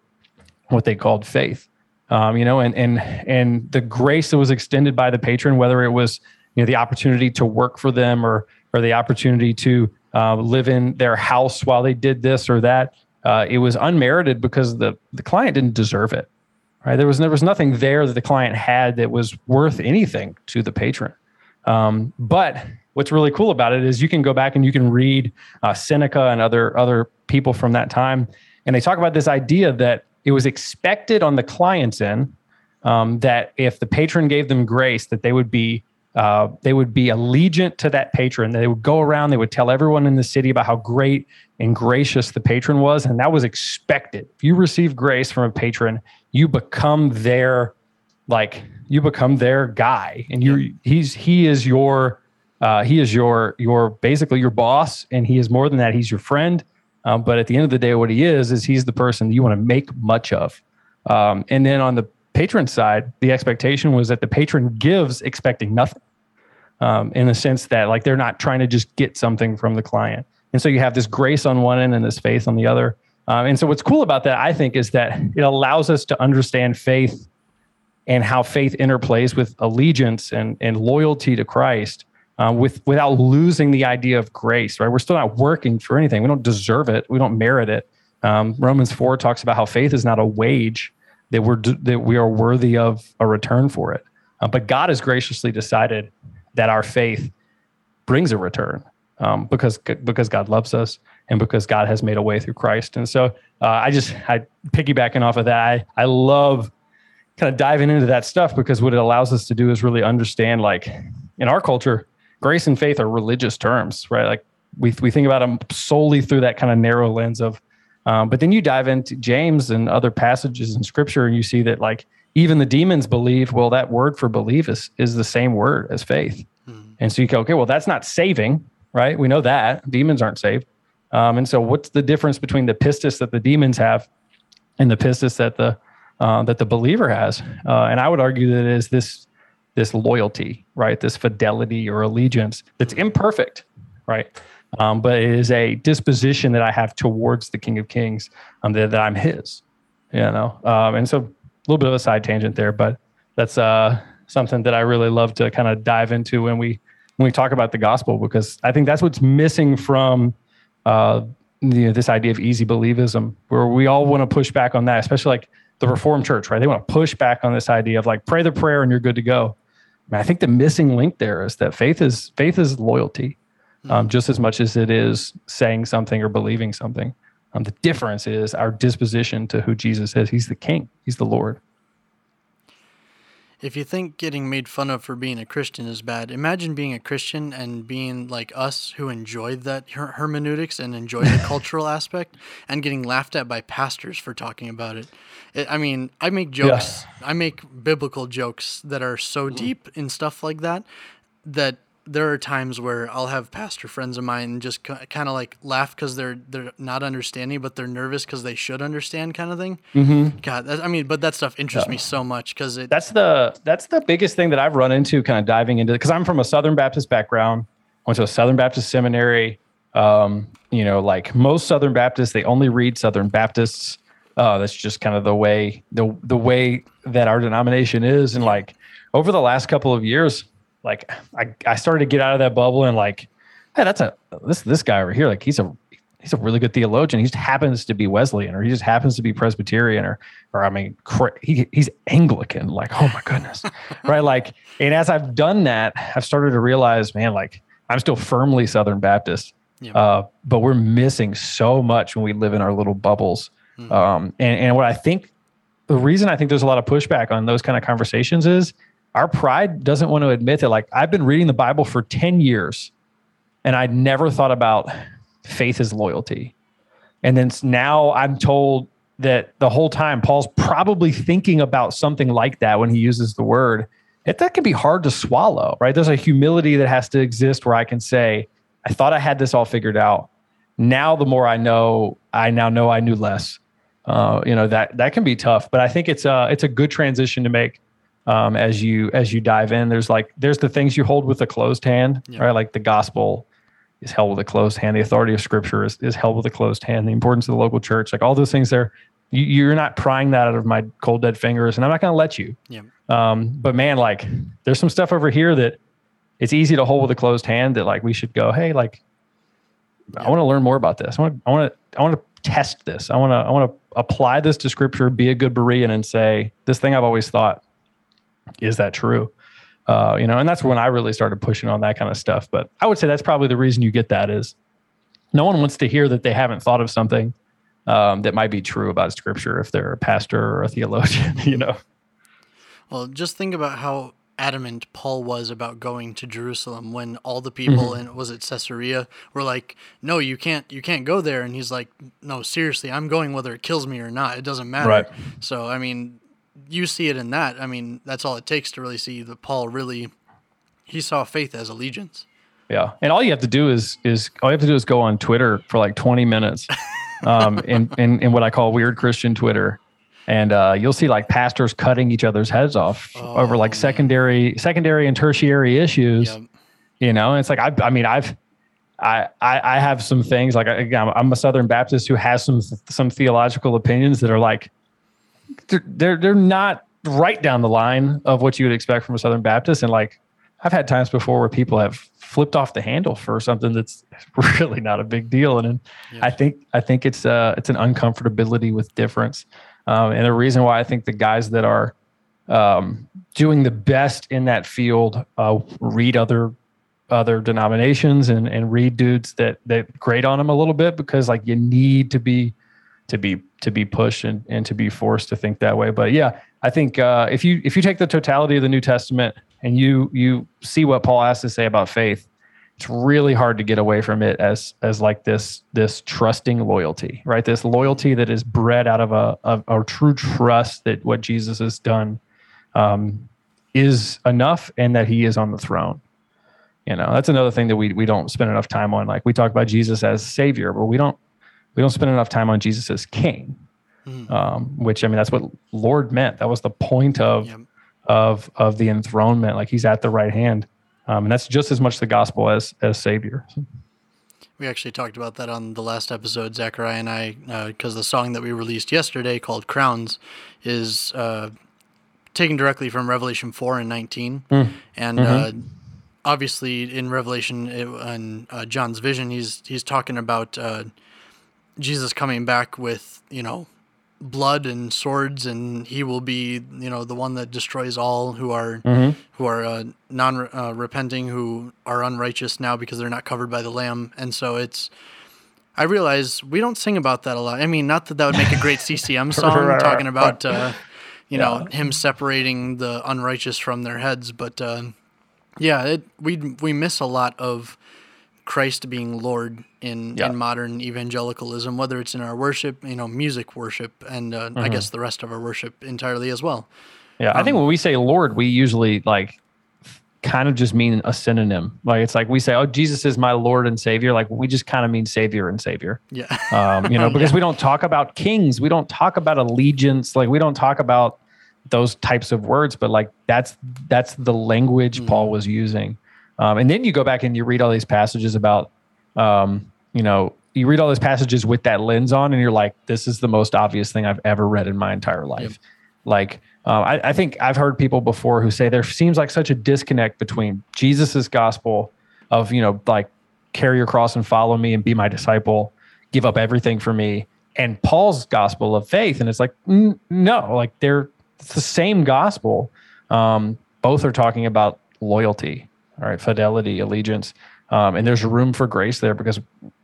what they called faith. Um, you know, and and and the grace that was extended by the patron, whether it was you know the opportunity to work for them or or the opportunity to uh, live in their house while they did this or that, uh, it was unmerited because the the client didn't deserve it. Right? There was there was nothing there that the client had that was worth anything to the patron. Um, but what's really cool about it is you can go back and you can read uh, Seneca and other other people from that time, and they talk about this idea that it was expected on the client's end um, that if the patron gave them grace, that they would be uh, they would be allegiant to that patron. They would go around, they would tell everyone in the city about how great and gracious the patron was, and that was expected. If you receive grace from a patron, you become their like you become their guy, and you he's he is your uh, he is your your basically your boss, and he is more than that. He's your friend. Um, but at the end of the day, what he is is he's the person you want to make much of. Um, and then on the patron side, the expectation was that the patron gives expecting nothing. Um, in the sense that like they're not trying to just get something from the client. And so you have this grace on one end and this faith on the other. Um, and so what's cool about that, I think, is that it allows us to understand faith and how faith interplays with allegiance and, and loyalty to Christ uh, with without losing the idea of grace. Right? We're still not working for anything. We don't deserve it. We don't merit it. Um, Romans four talks about how faith is not a wage that we're that we are worthy of a return for it. Uh, but God has graciously decided that our faith brings a return um, because because God loves us and because God has made a way through Christ. And so uh, I just I piggybacking off of that. I I love kind of diving into that stuff because what it allows us to do is really understand like in our culture grace and faith are religious terms, right? Like we we think about them solely through that kind of narrow lens of. Um, but then you dive into James and other passages in Scripture, and you see that like even the demons believe. Well, that word for believe is is the same word as faith, mm-hmm. and so you go, okay, well, that's not saving, right? We know that demons aren't saved. Um, and so, what's the difference between the pistis that the demons have and the pistis that the uh, that the believer has? Uh, and I would argue that it is this this loyalty, right? This fidelity or allegiance that's imperfect, right? Um, but it is a disposition that I have towards the King of Kings, um, that, that I'm His, you know. Um, and so a little bit of a side tangent there, but that's uh, something that I really love to kind of dive into when we when we talk about the gospel, because I think that's what's missing from uh, you know, this idea of easy believism, where we all want to push back on that, especially like the Reformed Church, right? They want to push back on this idea of like pray the prayer and you're good to go. I think the missing link there is that faith is faith is loyalty, um, just as much as it is saying something or believing something. Um, the difference is our disposition to who Jesus is. He's the King. He's the Lord. If you think getting made fun of for being a Christian is bad, imagine being a Christian and being like us who enjoyed that her- hermeneutics and enjoyed the <laughs> cultural aspect and getting laughed at by pastors for talking about it. it I mean, I make jokes, yeah. I make biblical jokes that are so mm. deep in stuff like that that there are times where I'll have pastor friends of mine just kind of like laugh because they're they're not understanding, but they're nervous because they should understand, kind of thing. Mm-hmm. God, I mean, but that stuff interests yeah. me so much because it. That's the that's the biggest thing that I've run into, kind of diving into because I'm from a Southern Baptist background. Went to a Southern Baptist seminary. Um, you know, like most Southern Baptists, they only read Southern Baptists. Uh, that's just kind of the way the the way that our denomination is, and like over the last couple of years like I, I started to get out of that bubble and like, hey, that's a this this guy over here, like he's a he's a really good theologian. He just happens to be Wesleyan, or he just happens to be Presbyterian, or or I mean, he, he's Anglican. Like, oh my goodness, <laughs> right? Like, and as I've done that, I've started to realize, man, like I'm still firmly Southern Baptist, uh, but we're missing so much when we live in our little bubbles. Mm-hmm. Um, and and what I think the reason I think there's a lot of pushback on those kind of conversations is our pride doesn't want to admit that like I've been reading the Bible for 10 years and I never thought about faith as loyalty. And then now I'm told that the whole time Paul's probably thinking about something like that when he uses the word. It, that can be hard to swallow, right? There's a humility that has to exist where I can say, I thought I had this all figured out. Now, the more I know, I now know I knew less. Uh, you know that that can be tough, but I think it's a it's a good transition to make um, as you as you dive in. There's like there's the things you hold with a closed hand, yeah. right? Like the gospel is held with a closed hand. The authority of Scripture is, is held with a closed hand. The importance of the local church, like all those things, there You, you're not prying that out of my cold dead fingers, and I'm not going to let you. Yeah. Um, but man, like, there's some stuff over here that it's easy to hold with a closed hand. That like we should go, hey, like, I want to learn more about this. I want I want to, I want to test this. I want to, I want to apply this to Scripture, be a good Berean, and say this thing I've always thought is that true. Uh, you know, and that's when I really started pushing on that kind of stuff. But I would say that's probably the reason you get that is no one wants to hear that they haven't thought of something um, that might be true about scripture if they're a pastor or a theologian, <laughs> you know. Well, just think about how adamant Paul was about going to Jerusalem when all the people Mm-hmm. in was it Caesarea were like, "No, you can't you can't go there." And he's like, "No, seriously, I'm going whether it kills me or not. It doesn't matter." Right. So, I mean, you see it in that. I mean, that's all it takes to really see that Paul really he saw faith as allegiance. Yeah, and all you have to do is is all you have to do is go on Twitter for like 20 minutes, um, <laughs> in, in in what I call weird Christian Twitter, and uh, you'll see like pastors cutting each other's heads off over like secondary secondary and tertiary issues. Yep. You know, and it's like I I mean I've I, I I have some things like again I'm a Southern Baptist who has some some theological opinions that are like they're they're, they're not right down the line of what you would expect from a Southern Baptist. And like I've had times before where people have flipped off the handle for something that's <laughs> really not a big deal, and, and Yeah. I think I think it's uh it's an uncomfortability with difference, um, and the reason why I think the guys that are um, doing the best in that field uh, read other other denominations and and read dudes that that grade on them a little bit because like you need to be to be to be pushed and, and to be forced to think that way. But yeah, I think uh, if you if you take the totality of the New Testament and you you see what Paul has to say about faith, it's really hard to get away from it as as like this this trusting loyalty, right? This loyalty that is bred out of a of a true trust that what Jesus has done um, is enough and that He is on the throne. You know, that's another thing that we we don't spend enough time on. Like we talk about Jesus as Savior, but we don't we don't spend enough time on Jesus as King. Mm. Um, which I mean, that's what Lord meant. That was the point of Yep. of of the enthronement. Like He's at the right hand, um, and that's just as much the gospel as as Savior. We actually talked about that on the last episode, Zachariah and I, because the song that we released yesterday called Crowns is uh, taken directly from Revelation 4 and 19. And uh, obviously, in Revelation, it, in uh, John's vision, he's, he's talking about uh, Jesus coming back with, you know, blood and swords and he will be you know the one that destroys all who are who are uh, non uh, repenting who are unrighteous now because they're not covered by the lamb. And so it's i realize we don't sing about that a lot. I mean not that that would make a great <laughs> ccm song talking about uh, you know him separating the unrighteous from their heads but uh, yeah it, we we miss a lot of Christ being Lord in, Yeah. in modern evangelicalism, whether it's in our worship, you know, music worship, and uh, I guess the rest of our worship entirely as well. Yeah, I think when we say Lord, we usually like kind of just mean a synonym. Like it's like we say, "Oh, Jesus is my Lord and Savior." Like we just kind of mean Savior and Savior. Yeah. Um, you know, <laughs> because we don't talk about kings, we don't talk about allegiance, like we don't talk about those types of words. But like that's that's the language Paul was using. Um, and then you go back and you read all these passages about, um, you know, you read all these passages with that lens on, and you're like, this is the most obvious thing I've ever read in my entire life. Like, uh, I, I think I've heard people before who say there seems like such a disconnect between Jesus's gospel of, you know, like carry your cross and follow me and be my disciple, give up everything for me, and Paul's gospel of faith. And it's like, mm, no, like they're it's the same gospel. Um, both are talking about loyalty, all right, fidelity, allegiance. Um, and there's room for grace there because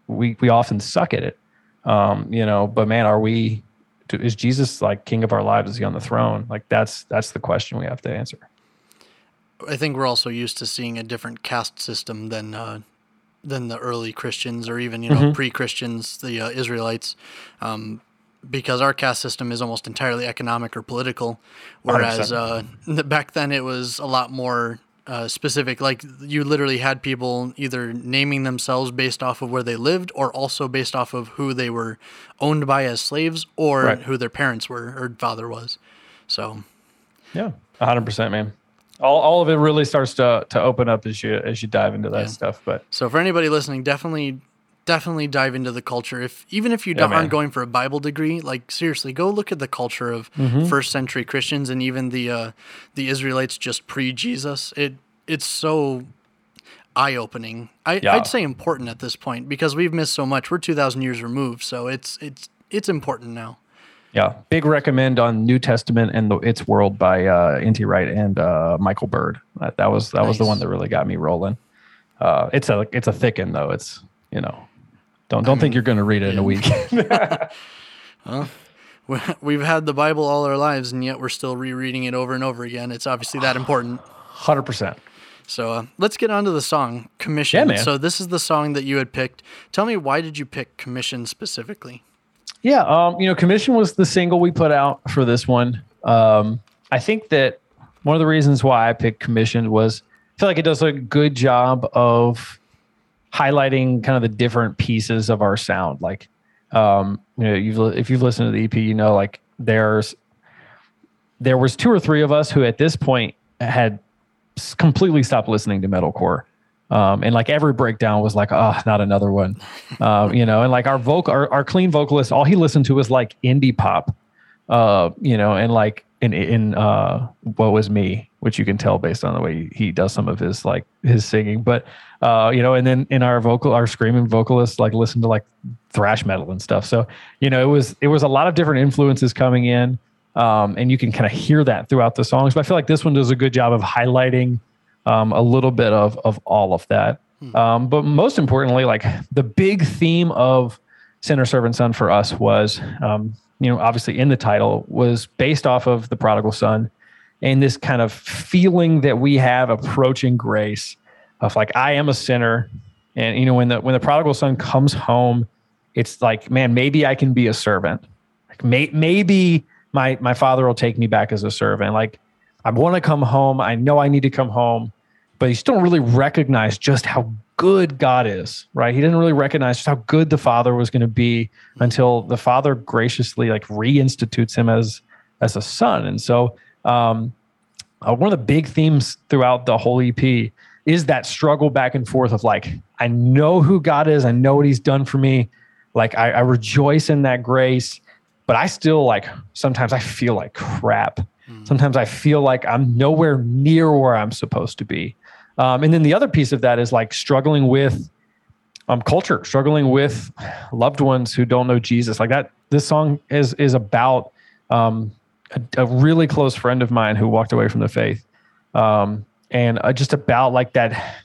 we we often suck at it. Um, you know, but man, are we is Jesus like king of our lives? Is he on the throne? Like that's that's the question we have to answer. I think we're also used to seeing a different caste system than uh, than the early Christians or even you know pre-Christians, the uh, Israelites, um, because our caste system is almost entirely economic or political, whereas uh, <laughs> back then it was a lot more. Uh, specific, like you literally had people either naming themselves based off of where they lived, or also based off of who they were owned by as slaves, or Right. who their parents were or father was. So, Yeah, hundred percent, man. All, all of it really starts to to open up as you as you dive into that Yeah. stuff. But So for anybody listening, definitely definitely dive into the culture. If even if you Yeah, don't, aren't going for a Bible degree, like seriously, go look at the culture of Mm-hmm. first century Christians and even the uh, the Israelites just pre Jesus. It it's so eye opening. I, Yeah. I'd say important at this point because we've missed so much. We're two thousand years removed, so it's it's it's important now. Yeah, big recommend on New Testament and the, its world by uh, N.T. Wright and uh, Michael Bird. That, that was that was the one that really got me rolling. Uh, it's a it's a thick one though. It's you know, don't don't think <laughs> you're going to read it in a week. <laughs> <laughs> We- We've had the Bible all our lives, and yet we're still rereading it over and over again. It's obviously that important. Hundred percent. So uh, let's get on to the song "Commission." Yeah, man. So this is the song that you had picked. Tell me why did you pick "Commission" specifically? Yeah, um, you know, Commission was the single we put out for this one. Um, I think that one of the reasons why I picked Commission was I feel like it does a good job of highlighting kind of the different pieces of our sound. Like, um, you know, you've if you've listened to the EP, you know, like there's there was two or three of us who at this point had completely stopped listening to metalcore. Um, and like every breakdown was like, oh, not another one, uh, <laughs> you know. And like our vocal, our, our clean vocalist, all he listened to was like indie pop, uh, you know, and like in in uh, what was me, which you can tell based on the way he does some of his like his singing. But uh, you know, and then in our vocal, our screaming vocalist like listen to like thrash metal and stuff. So you know, it was it was a lot of different influences coming in, um, and you can kind of hear that throughout the songs. But I feel like this one does a good job of highlighting um, a little bit of of all of that. Um, but most importantly, like the big theme of Sinner Servant, Son for us was, um, you know, obviously in the title was based off of the prodigal son and this kind of feeling that we have approaching grace of like, I am a sinner. And, you know, when the, when the prodigal son comes home, it's like, man, maybe I can be a servant. Like may, maybe my, my father will take me back as a servant. Like I want to come home. I know I need to come home, but you still don't really recognize just how good God is, right? He didn't really recognize just how good the Father was going to be until the Father graciously like reinstitutes him as as a son. And so, um, uh, one of the big themes throughout the whole EP is that struggle back and forth of like, I know who God is, I know what He's done for me, like I, I rejoice in that grace, but I still like sometimes I feel like crap. Sometimes I feel like I'm nowhere near where I'm supposed to be. Um, and then the other piece of that is like struggling with um, culture, struggling with loved ones who don't know Jesus. Like that, this song is is about um, a, a really close friend of mine who walked away from the faith, um, and uh, just about like that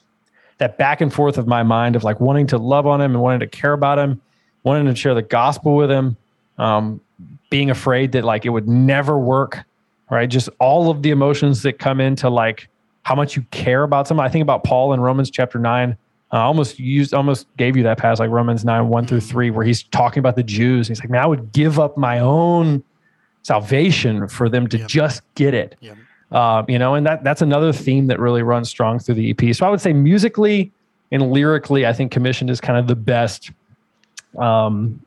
that back and forth of my mind of like wanting to love on him and wanting to care about him, wanting to share the gospel with him, um, being afraid that like it would never work, right? Just all of the emotions that come into like how much you care about someone. I think about Paul in Romans chapter nine. I almost used, almost gave you that pass like Romans nine one through three, where he's talking about the Jews. He's like, man, I would give up my own salvation for them to Yep. just get it. Yep. Uh, you know, and that that's another theme that really runs strong through the EP. So I would say musically and lyrically, I think commissioned is kind of the best, um,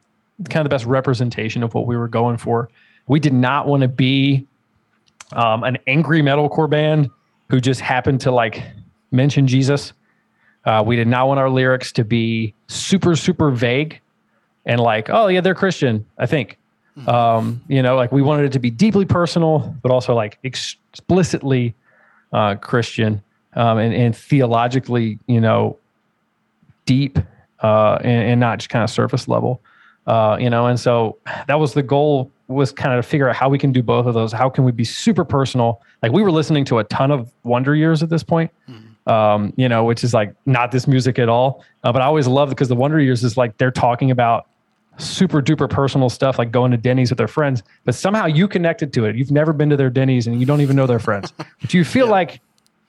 kind of the best representation of what we were going for. We did not want to be um, an angry metalcore band who just happened to like mention Jesus. Uh, we did not want our lyrics to be super super vague and like, oh yeah, they're Christian. I think. Um, you know, like we wanted it to be deeply personal, but also like explicitly uh, Christian um, and, and theologically, you know, deep uh, and, and not just kind of surface level. Uh, you know, and so that was the goal was kind of to figure out how we can do both of those. How can we be super personal? Like we were listening to a ton of Wonder Years at this point, um, you know, which is like not this music at all. Uh, but I always love because the Wonder Years is like they're talking about super duper personal stuff like going to Denny's with their friends, but somehow you connected to it. You've never been to their Denny's and you don't even know their friends, <laughs> but you feel like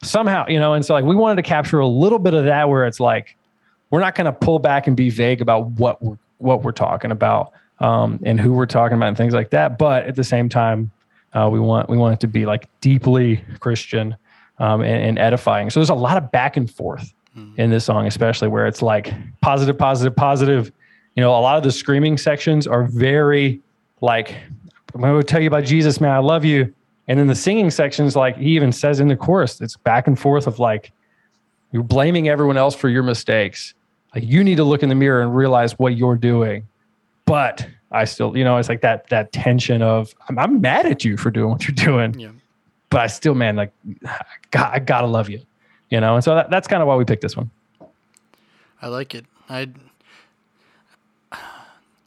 somehow, you know, and so like we wanted to capture a little bit of that where it's like, we're not going to pull back and be vague about what we're, what we're talking about um, and who we're talking about and things like that. But at the same time, uh, we want we want it to be like deeply Christian um, and, and edifying. So there's a lot of back and forth in this song, especially where it's like positive, positive, positive. You know, a lot of the screaming sections are very like, I'm going to tell you about Jesus, man. I love you. And then the singing sections, like he even says in the chorus, it's back and forth of like, you're blaming everyone else for your mistakes. like you need to look in the mirror and realize what you're doing. But I still, you know, it's like that that tension of I'm, I'm mad at you for doing what you're doing, Yeah. but I still, man, like God, I gotta love you, you know. And so that, that's kind of why we picked this one. I like it. I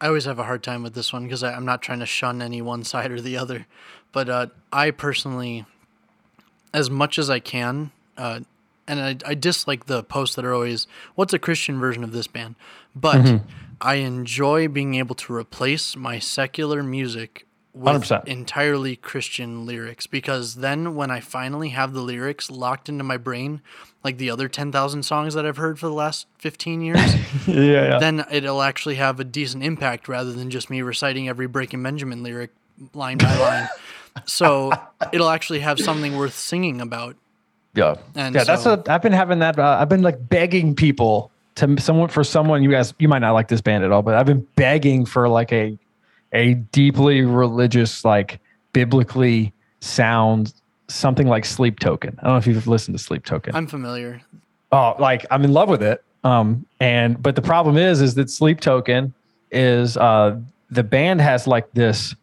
I always have a hard time with this one because I'm not trying to shun any one side or the other, but uh, I personally, as much as I can, uh, and I, I dislike the posts that are always, "What's a Christian version of this band?" But I enjoy being able to replace my secular music with 100%. entirely Christian lyrics because then when I finally have the lyrics locked into my brain, like the other 10,000 songs that I've heard for the last 15 years, <laughs> yeah, yeah. then it'll actually have a decent impact rather than just me reciting every Breaking Benjamin lyric line by line. <laughs> so it'll actually have something worth singing about. Yeah, And yeah. That's so- what I've been having. That uh, I've been like begging people to someone for someone. You guys, you might not like this band at all, but I've been begging for like a a deeply religious, like biblically sound something like Sleep Token. I don't know if you've listened to Sleep Token. I'm familiar. oh, like I'm in love with it. Um, and but the problem is, is that Sleep Token is uh the band has like this.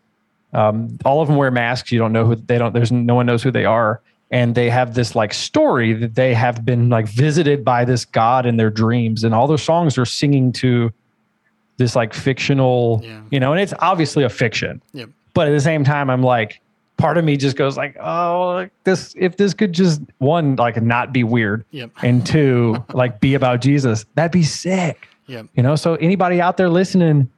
Um, all of them wear masks. You don't know who they don't. There's no one knows who they are, and they have this like story that they have been like visited by this god in their dreams, and all their songs are singing to this like fictional, Yeah. you know, and it's obviously a fiction. Yep. But at the same time, I'm like, part of me just goes like, oh, like this if this could just one like not be weird, Yep. and two <laughs> like be about Jesus, that'd be sick. Yep. You know, so anybody out there listening,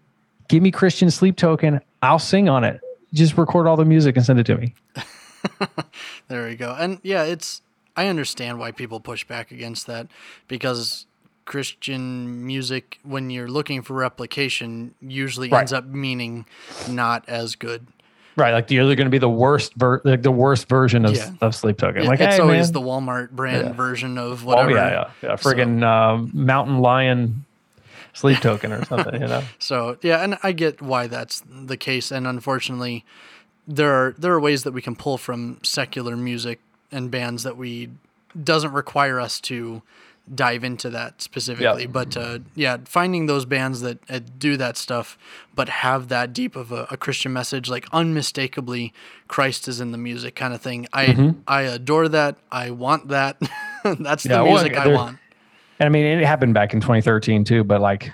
give me Christian Sleep Token. I'll sing on it. Just record all the music and send it to me. <laughs> There we go. And yeah, it's I understand why people push back against that because Christian music when you're looking for replication usually Right. ends up meaning not as good. Right, like you're going to be the worst, ver- like the worst version of, Yeah. of Sleep Token. Like it's hey, always man. the Walmart brand Yeah. version of whatever. oh yeah, yeah, yeah. Friggin' um, Mountain Lion Sleep Token or something. You know, <laughs> So yeah, and I get why that's the case, and unfortunately, there are there are ways that we can pull from secular music and bands that we doesn't require us to dive into that specifically. But uh, yeah, finding those bands that uh, do that stuff, but have that deep of a, a Christian message, like unmistakably Christ is in the music, kind of thing. I Mm-hmm. I adore that. I want that. <laughs> that's the Yeah, well, music I want. and I mean it happened back in 2013 too. But like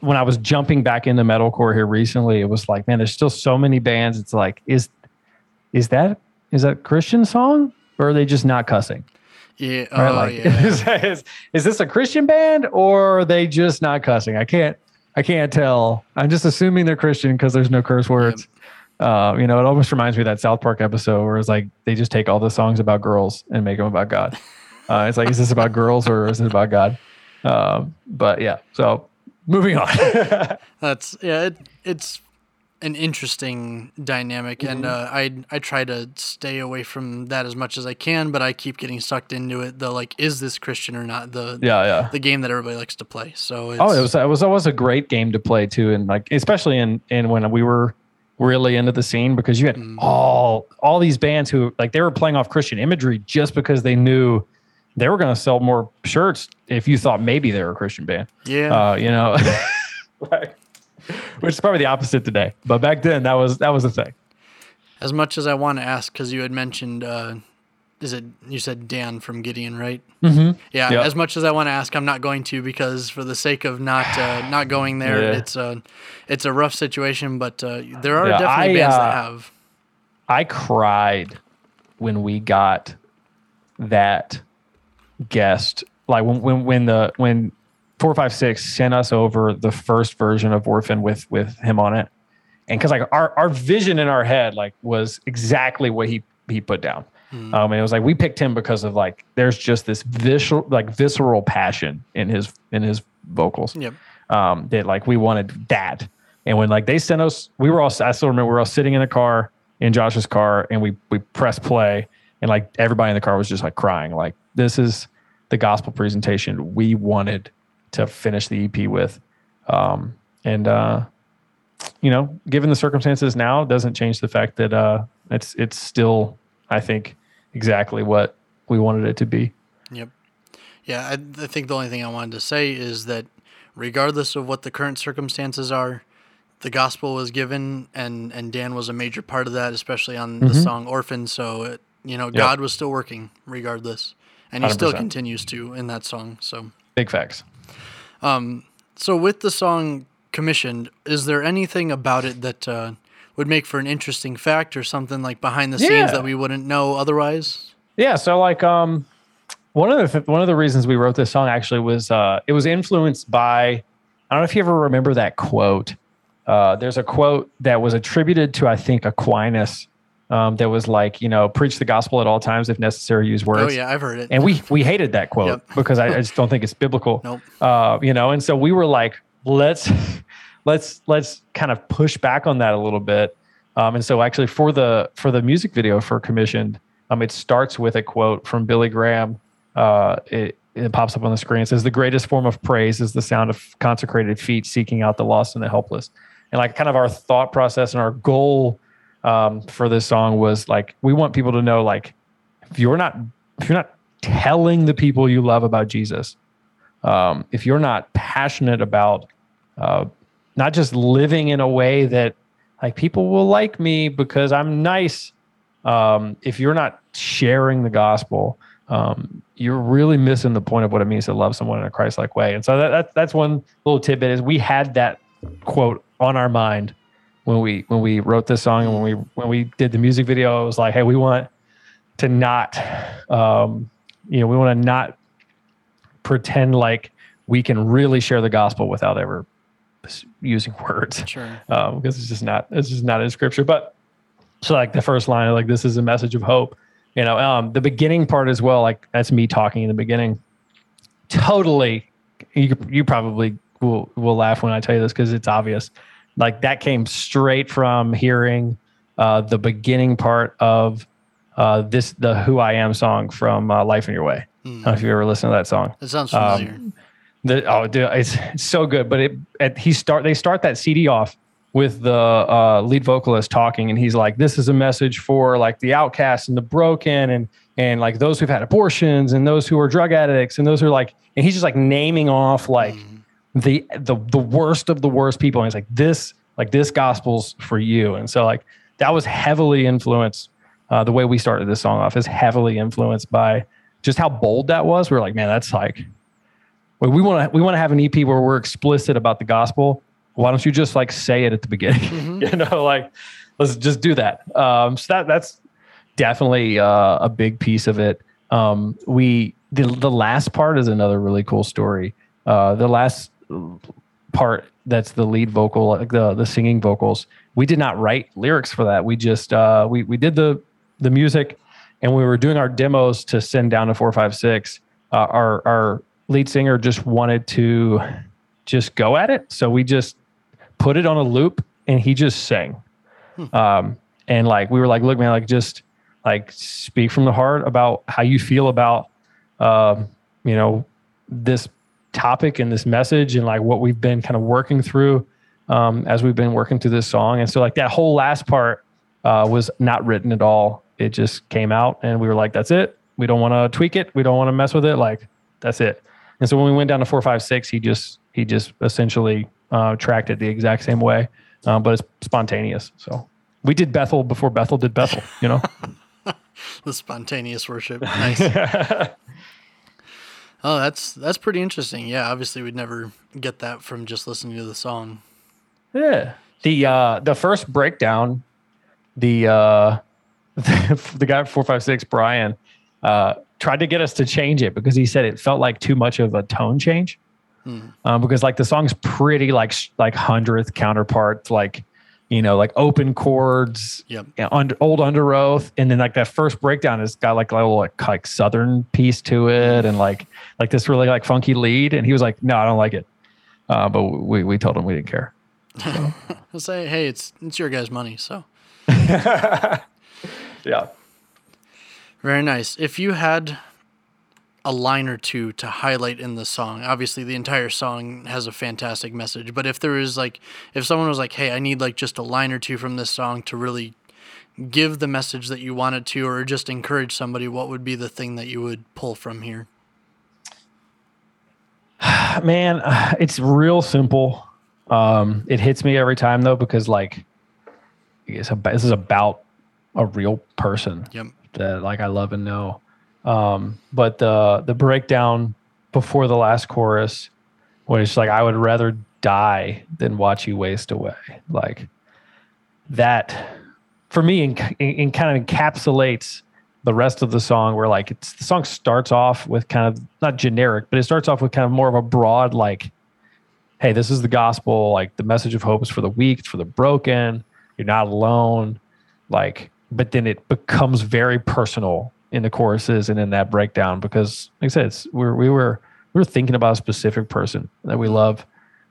when I was jumping back into metalcore here recently, it was like, man, there's still so many bands. It's like, is is that is that a Christian song or are they just not cussing? Yeah. right? Oh like, yeah. <laughs> is, is, is this a Christian band or are they just not cussing? I can't, I can't tell. I'm just assuming they're Christian because there's no curse words. Uh, you know, it almost reminds me of that South Park episode where it's like they just take all the songs about girls and make them about God. Uh, it's like, is this about girls or is it about God? Um, but yeah, so moving on. <laughs> That's yeah. It, it's an interesting dynamic, and uh, I I try to stay away from that as much as I can, but I keep getting sucked into it. The like, is this Christian or not? The yeah, yeah. the game that everybody likes to play. So it's, Oh, it was it was always a great game to play too, and like especially in in when we were really into the scene because you had all all these bands who like they were playing off Christian imagery just because they knew they were going to sell more shirts if you thought maybe they were a Christian band. yeah. Uh, you know, <laughs> Like, <laughs> which is probably the opposite today, but back then that was that was the thing. as much as I want to ask, because you had mentioned, uh, is it you said Dan from Gideon, right? Mm-hmm. Yeah. Yep. As much as I want to ask, I'm not going to because for the sake of not uh, not going there, Yeah. it's a it's a rough situation. But uh, there are Yeah, definitely I, bands uh, that have. I cried when we got that guest. Like when when when the when four five six sent us over the first version of Orphan with with him on it, and because like our our vision in our head like was exactly what he he put down. Um, and it was like we picked him because of like there's just this visceral like visceral passion in his in his vocals Yep. um, that like we wanted that. And when like they sent us, we were all I still remember we were all sitting in a car in Josh's car, and we we pressed play, and like everybody in the car was just like crying, like this is the gospel presentation we wanted to finish the EP with, um, and uh, you know, given the circumstances now, doesn't change the fact that uh, it's it's still I think exactly what we wanted it to be. Yep. Yeah, I, I think the only thing I wanted to say is that regardless of what the current circumstances are, the gospel was given, and and Dan was a major part of that, especially on the song "Orphan." So it, you know, God was still working regardless, and He still 100%. continues to in that song. So. Big facts. So with the song commissioned, is there anything about it that uh, would make for an interesting fact or something like behind the scenes Yeah. that we wouldn't know otherwise? Yeah, so like um one of the one of the reasons we wrote this song actually was uh it was influenced by I don't know if you ever remember that quote. Uh there's a quote that was attributed to I think Aquinas um that was like, you know, preach the gospel at all times if necessary use words. Oh yeah, I've heard it. And we we hated that quote Yep. because I, I just don't think it's biblical. <laughs> Nope. Uh, you know, and so we were like, let's let's let's kind of push back on that a little bit. Um, and so actually for the for the music video for commissioned, um, it starts with a quote from Billy Graham. Uh, it, it pops up on the screen. It says, "The greatest form of praise is the sound of consecrated feet seeking out the lost and the helpless." And like, kind of our thought process and our goal um, for this song was like, we want people to know, like, if you're not if you're not telling the people you love about Jesus, um, if you're not passionate about uh, not just living in a way that like people will like me because I'm nice, um, if you're not sharing the gospel, um, you're really missing the point of what it means to love someone in a Christ-like way. And so that, that that's one little tidbit is we had that quote on our mind when we when we wrote this song and when we when we did the music video. It was like, hey, we want to not, um, you know, we want to not pretend like we can really share the gospel without ever using <laughs> words Sure. um, because it's just not it's just not in scripture. But so like the first line, like this is a message of hope. You know, um, the beginning part as well. Like that's me talking in the beginning. Totally, you you probably will will laugh when I tell you this because it's obvious. Like that came straight from hearing uh, the beginning part of uh, this the Who I Am song from uh, Life in Your Way. I don't know if you ever listened to that song. It sounds Um, familiar. The, oh, dude, it's, it's so good. But it, at, he start they start that CD off with the uh, lead vocalist talking, and he's like, "This is a message for like the outcasts and the broken, and and like those who've had abortions, and those who are drug addicts, and those who are like." And he's just like naming off like the the the worst of the worst people. And he's like, "This like this gospel's for you." And so like that was heavily influenced. Uh, the way we started this song off is heavily influenced by just how bold that was. We were like, man, that's like we want to we want to have an EP where we're explicit about the gospel. Why don't you just like say it at the beginning? <laughs> you know, like let's just do that. Um, so that that's definitely uh, a big piece of it. Um, we the the last part is another really cool story. Uh, the last part that's the lead vocal, like the the singing vocals. We did not write lyrics for that. We just uh, we we did the the music, and we were doing our demos to send down to four five six. Uh, our our lead singer just wanted to just go at it, so we just put it on a loop, and he just sang. Um, and like we were like, look, man, like just like speak from the heart about how you feel about um, you know this topic and this message and like what we've been kind of working through um, as we've been working through this song. And so like that whole last part uh, was not written at all. It just came out and we were like, that's it. We don't want to tweak it. We don't want to mess with it. Like that's it. And so when we went down to four, five, six, he just, he just essentially uh, tracked it the exact same way, um, but it's spontaneous. So we did Bethel before Bethel did Bethel, you know? <laughs> the spontaneous worship. Nice. <laughs> oh, that's that's pretty interesting. Yeah, obviously we'd never get that from just listening to the song. Yeah. The uh the first breakdown, the uh <laughs> the, guy four five six, Brian, uh tried to get us to change it because he said it felt like too much of a tone change. Um, because like the song's pretty like like hundredth counterpart, like you know, like open chords, Yep. yeah, under, old Underoath, and then like that first breakdown has got like a little like, like southern piece to it, and like like this really like funky lead. And he was like, "No, I don't like it," uh, but we we told him we didn't care. <laughs> I'll say, hey, it's it's your guys' money, so <laughs> Yeah. very nice. If you had a line or two to highlight in the song, obviously the entire song has a fantastic message. But if there is like, if someone was like, hey, I need like just a line or two from this song to really give the message that you wanted to, or just encourage somebody, what would be the thing that you would pull from here? <sighs> Man, <sighs> it's real simple. Um, it hits me every time though because like it's about, this is about a real person Yep. that like I love and know. Um, but the the breakdown before the last chorus, when it's like I would rather die than watch you waste away. Like that for me, in, in, in kind of encapsulates the rest of the song. Where like it's the song starts off with kind of not generic, but it starts off with kind of more of a broad like, "Hey, this is the gospel. Like the message of hope is for the weak, it's for the broken. You're not alone." Like, but then it becomes very personal in the choruses and in that breakdown because, like I said, it's, we're, we were we were thinking about a specific person that we love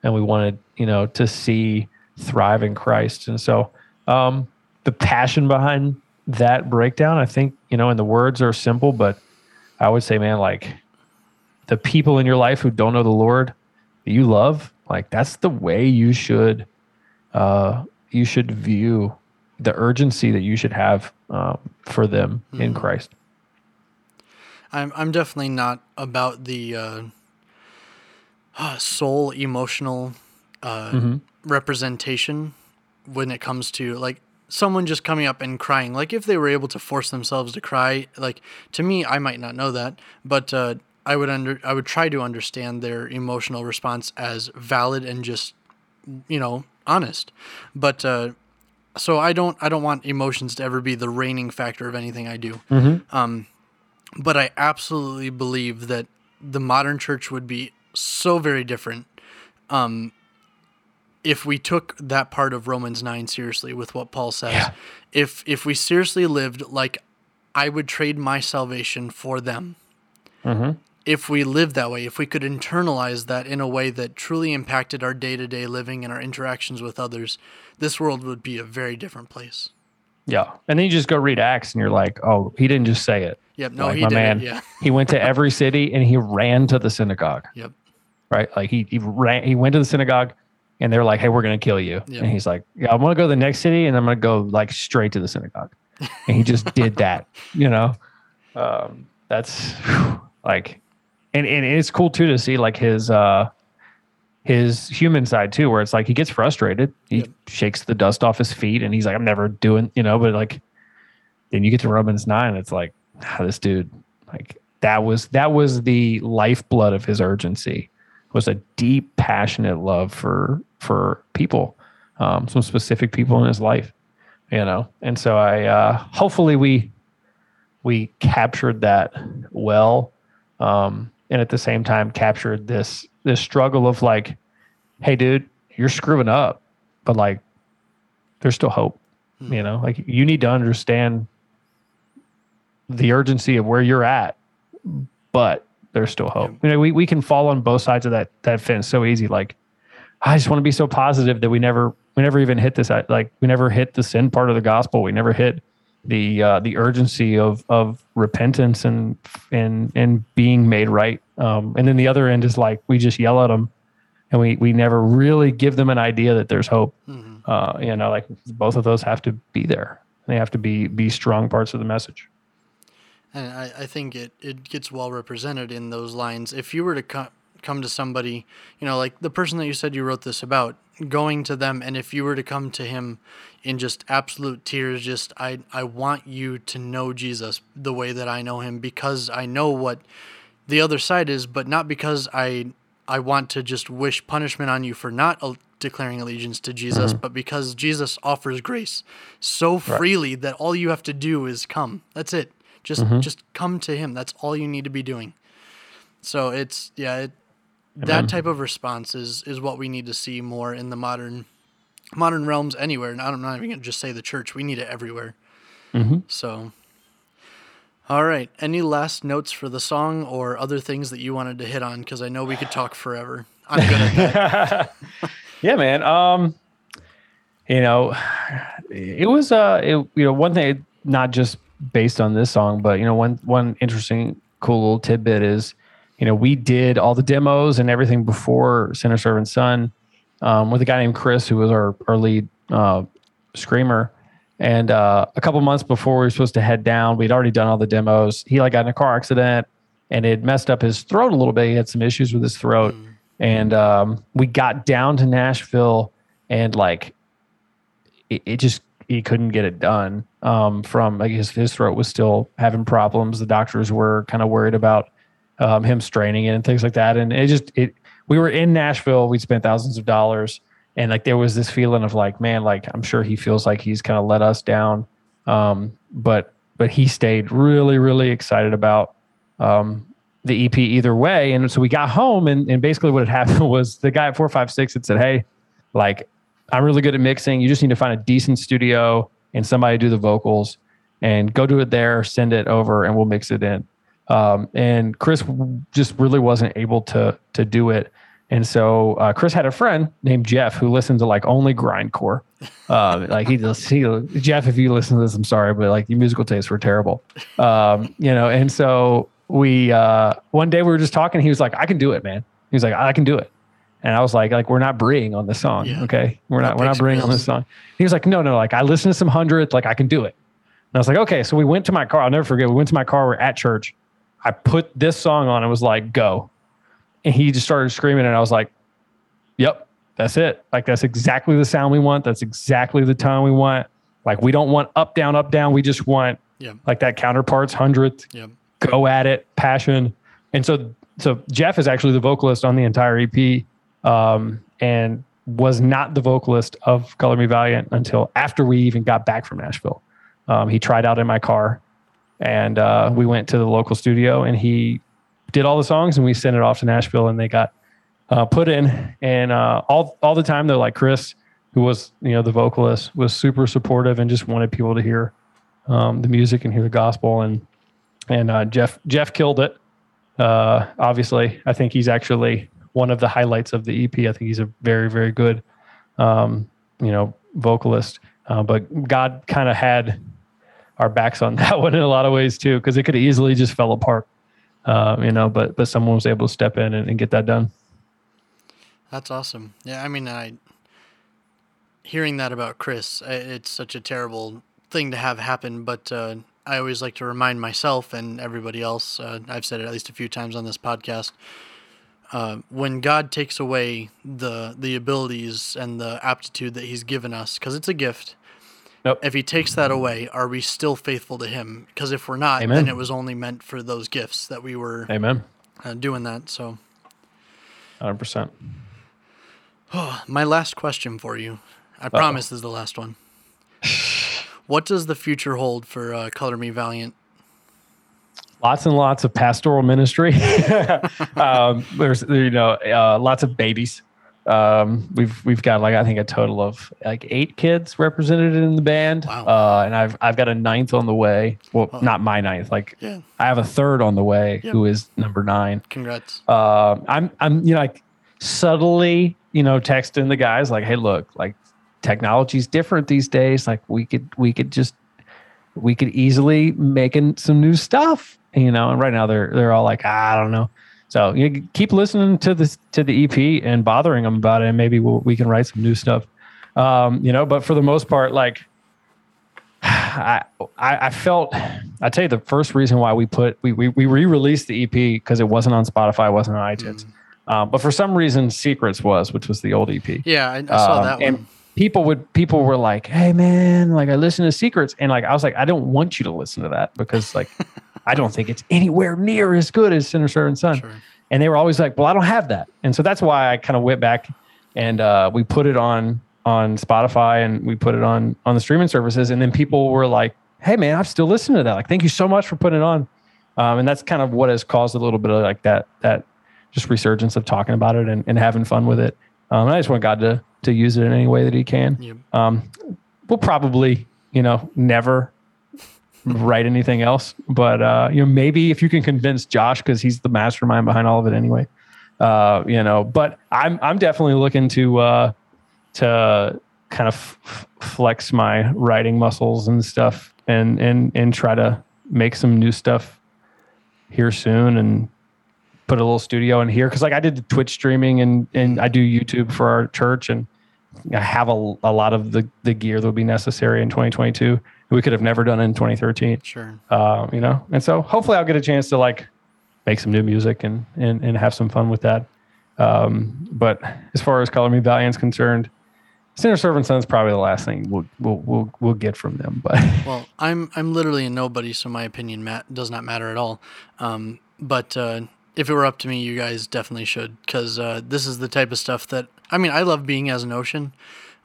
and we wanted you know to see thrive in Christ, and so um, the passion behind that breakdown, I think you know, and the words are simple, but I would say, man, like the people in your life who don't know the Lord that you love, like that's the way you should uh, you should view the urgency that you should have um, for them in Christ. I'm I'm definitely not about the uh, uh, soul emotional uh, representation when it comes to like someone just coming up and crying. Like if they were able to force themselves to cry, like to me, I might not know that, but uh, I would under I would try to understand their emotional response as valid and just you know honest. But uh, so I don't I don't want emotions to ever be the reigning factor of anything I do but I absolutely believe that the modern church would be so very different um, if we took that part of Romans 9 seriously with what Paul says. Yeah. If if we seriously lived like I would trade my salvation for them. If we lived that way, if we could internalize that in a way that truly impacted our day-to-day living and our interactions with others, this world would be a very different place. Yeah, and then you just go read Acts, and you're like, oh, he didn't just say it. Yep, no, like he my did man. Yeah. he went to every city and he ran to the synagogue. Yep. right? Like he he ran, he went to the synagogue, and they're like, "Hey, we're gonna kill you." Yeah. And he's like, "Yeah, I'm gonna go to the next city, and I'm gonna go like straight to the synagogue." And he just did that, <laughs> you know. Um, that's whew, like, and and it's cool too to see like his uh his human side too, where it's like he gets frustrated, he Yep. shakes the dust off his feet, and he's like, "I'm never doing," you know. But like, then you get to Romans nine, it's like, ah, this dude, like that was that was the lifeblood of his urgency was a deep, passionate love for for people, um, some specific people in his life, you know. And so I uh, hopefully we we captured that well, um, and at the same time captured this this struggle of like, hey, dude, you're screwing up, but like, there's still hope, hmm. you know. Like you need to understand the urgency of where you're at, but there's still hope. You know, we, we can fall on both sides of that that fence so easy. Like, I just want to be so positive that we never we never even hit this. Like, we never hit the sin part of the gospel. We never hit the uh, the urgency of of repentance and and and being made right. Um, and then the other end is like we just yell at them, and we we never really give them an idea that there's hope. Uh, you know, like both of those have to be there. They have to be be strong parts of the message. And I, I think it, it gets well represented in those lines. If you were to co- come to somebody, you know, like the person that you said you wrote this about, going to them, and if you were to come to him in just absolute tears, just, I, I want you to know Jesus the way that I know him because I know what the other side is, but not because I, I want to just wish punishment on you for not uh, declaring allegiance to Jesus, but because Jesus offers grace so freely that all you have to do is come. That's it. Just just come to him. That's all you need to be doing. So it's yeah, it, that type of response is is what we need to see more in the modern modern realms anywhere. And I'm not even gonna just say the church. We need it everywhere. So. All right. Any last notes for the song or other things that you wanted to hit on? Because I know we could talk forever. I'm good at that. <laughs> Yeah, man. Um, you know, it was uh, it, you know, one thing not just based on this song, but you know, one one interesting, cool little tidbit is, you know, we did all the demos and everything before Sinner Servant Son, um, with a guy named Chris who was our our lead uh, screamer. And uh, a couple months before we were supposed to head down, we'd already done all the demos. He like got in a car accident and it messed up his throat a little bit. He had some issues with his throat. and um, we got down to Nashville, and like it, it just he couldn't get it done. Um, from like his his throat was still having problems. The doctors were kind of worried about um, him straining it and things like that. And it just it we were in Nashville. We spent thousands of dollars, and like there was this feeling of like, man, like I'm sure he feels like he's kind of let us down. Um, but but he stayed really really excited about um, the EP either way. And so we got home, and, and basically what had happened <laughs> was the guy at four five six had said, hey, like I'm really good at mixing. You just need to find a decent studio and somebody do the vocals and go do it there, send it over, and we'll mix it in. Um, and Chris just really wasn't able to to do it. And so uh, Chris had a friend named Jeff who listened to like only grindcore. Uh, <laughs> like he just he Jeff, if you listen to this, I'm sorry, but like your musical tastes were terrible. Um, you know, and so we uh, one day we were just talking. He was like, "I can do it, man." He was like, "I can do it." And I was like, like we're not breeing on this song, Yeah. okay? We're not That we're not breeing on this song. He was like, no, no, like I listened to some hundredth, like I can do it. And I was like, okay. So we went to my car. I'll never forget. We went to my car. We're at church. I put this song on. and was like, go. And he just started screaming, and I was like, yep, that's it. Like that's exactly the sound we want. That's exactly the tone we want. Like we don't want up down up down. We just want Yeah. like that counterparts hundredth Yeah. go at it, passion. And so, so Jeff is actually the vocalist on the entire EP, um, and was not the vocalist of Color Me Valiant until after we even got back from Nashville. Um, he tried out in my car, and uh, we went to the local studio, and he did all the songs, and we sent it off to Nashville, and they got uh, put in. And uh, all all the time, they're like Chris, who was you know the vocalist, was super supportive and just wanted people to hear um, the music and hear the gospel and and uh, Jeff Jeff killed it. Uh, obviously, I think he's actually one of the highlights of the EP. I think he's a very very good, um, you know, vocalist. Uh, but God kind of had our backs on <laughs> that one in a lot of ways too, because it could easily just fell apart. Uh, you know, but but someone was able to step in and, and get that done. That's awesome. Yeah, I mean, I hearing that about Chris, it's such a terrible thing to have happen. But uh, I always like to remind myself and everybody else. Uh, I've said it at least a few times on this podcast. Uh, when God takes away the the abilities and the aptitude that He's given us, because it's a gift. Nope. If He takes that away, are we still faithful to Him? Because if we're not, Amen. then it was only meant for those gifts that we were Amen. uh, doing that. So. Hundred percent. <sighs> My last question for you. I promise this is the last one. <sighs> what does the future hold for uh, Color Me Valiant? lots and lots of pastoral ministry. <laughs> um, there's you know uh, lots of babies. Um, we've we've got like I think a total of like eight kids represented in the band, Wow. uh, and I've I've got a ninth on the way. Well, Oh. not my ninth. Like Yeah, I have a third on the way, Yeah. who is number nine. congrats. Um, I'm I'm you know like subtly you know texting the guys like, hey, look, like technology's different these days. Like we could we could just we could easily making some new stuff, you know. And right now they're they're all like, "Ah, I don't know. So you keep listening to this to the EP and bothering them about it, and maybe we'll, we can write some new stuff, um, you know. But for the most part, like <sighs> I, I I felt I tell you the first reason why we put we we, we re-released the EP because it wasn't on Spotify, it wasn't on iTunes. Um, but for some reason, Secrets was, which was the old EP Yeah, I, I saw um, that and one. people would people were like hey man like i listen to secrets and like i was like i don't want you to listen to that because like i don't think it's anywhere near as good as sinner servant son. Sure. and they were always like well i don't have that. And so that's why i kind of went back and uh, we put it on on spotify and we put it on on the streaming services. And then people were like hey man i've still listened to that. Like thank you so much for putting it on. Um, and that's kind of what has caused a little bit of like that that just resurgence of talking about it and, and having fun with it. Um, and i just want god to to use it in any way that he can. Yep. um, we'll probably, you know, never write anything else. But uh, you know, maybe if you can convince Josh, because he's the mastermind behind all of it anyway. Uh, you know, but I'm I'm definitely looking to uh, to kind of f- flex my writing muscles and stuff, and and and try to make some new stuff here soon and put a little studio in here because like I did the Twitch streaming and and I do YouTube for our church and I have a, a lot of the the gear that would be necessary in 2022 we could have never done in 2013 Sure. uh, you know and so hopefully I'll get a chance to like make some new music and and, and have some fun with that Um, but as far as Color Me Valiant's concerned, Sinner Servant Son is probably the last thing we'll we'll we'll, we'll get from them. But <laughs> Well, I'm I'm literally a nobody, so my opinion ma- does not matter at all. Um, but uh, if it were up to me, you guys definitely should, because uh, this is the type of stuff that I mean. I love being as an ocean,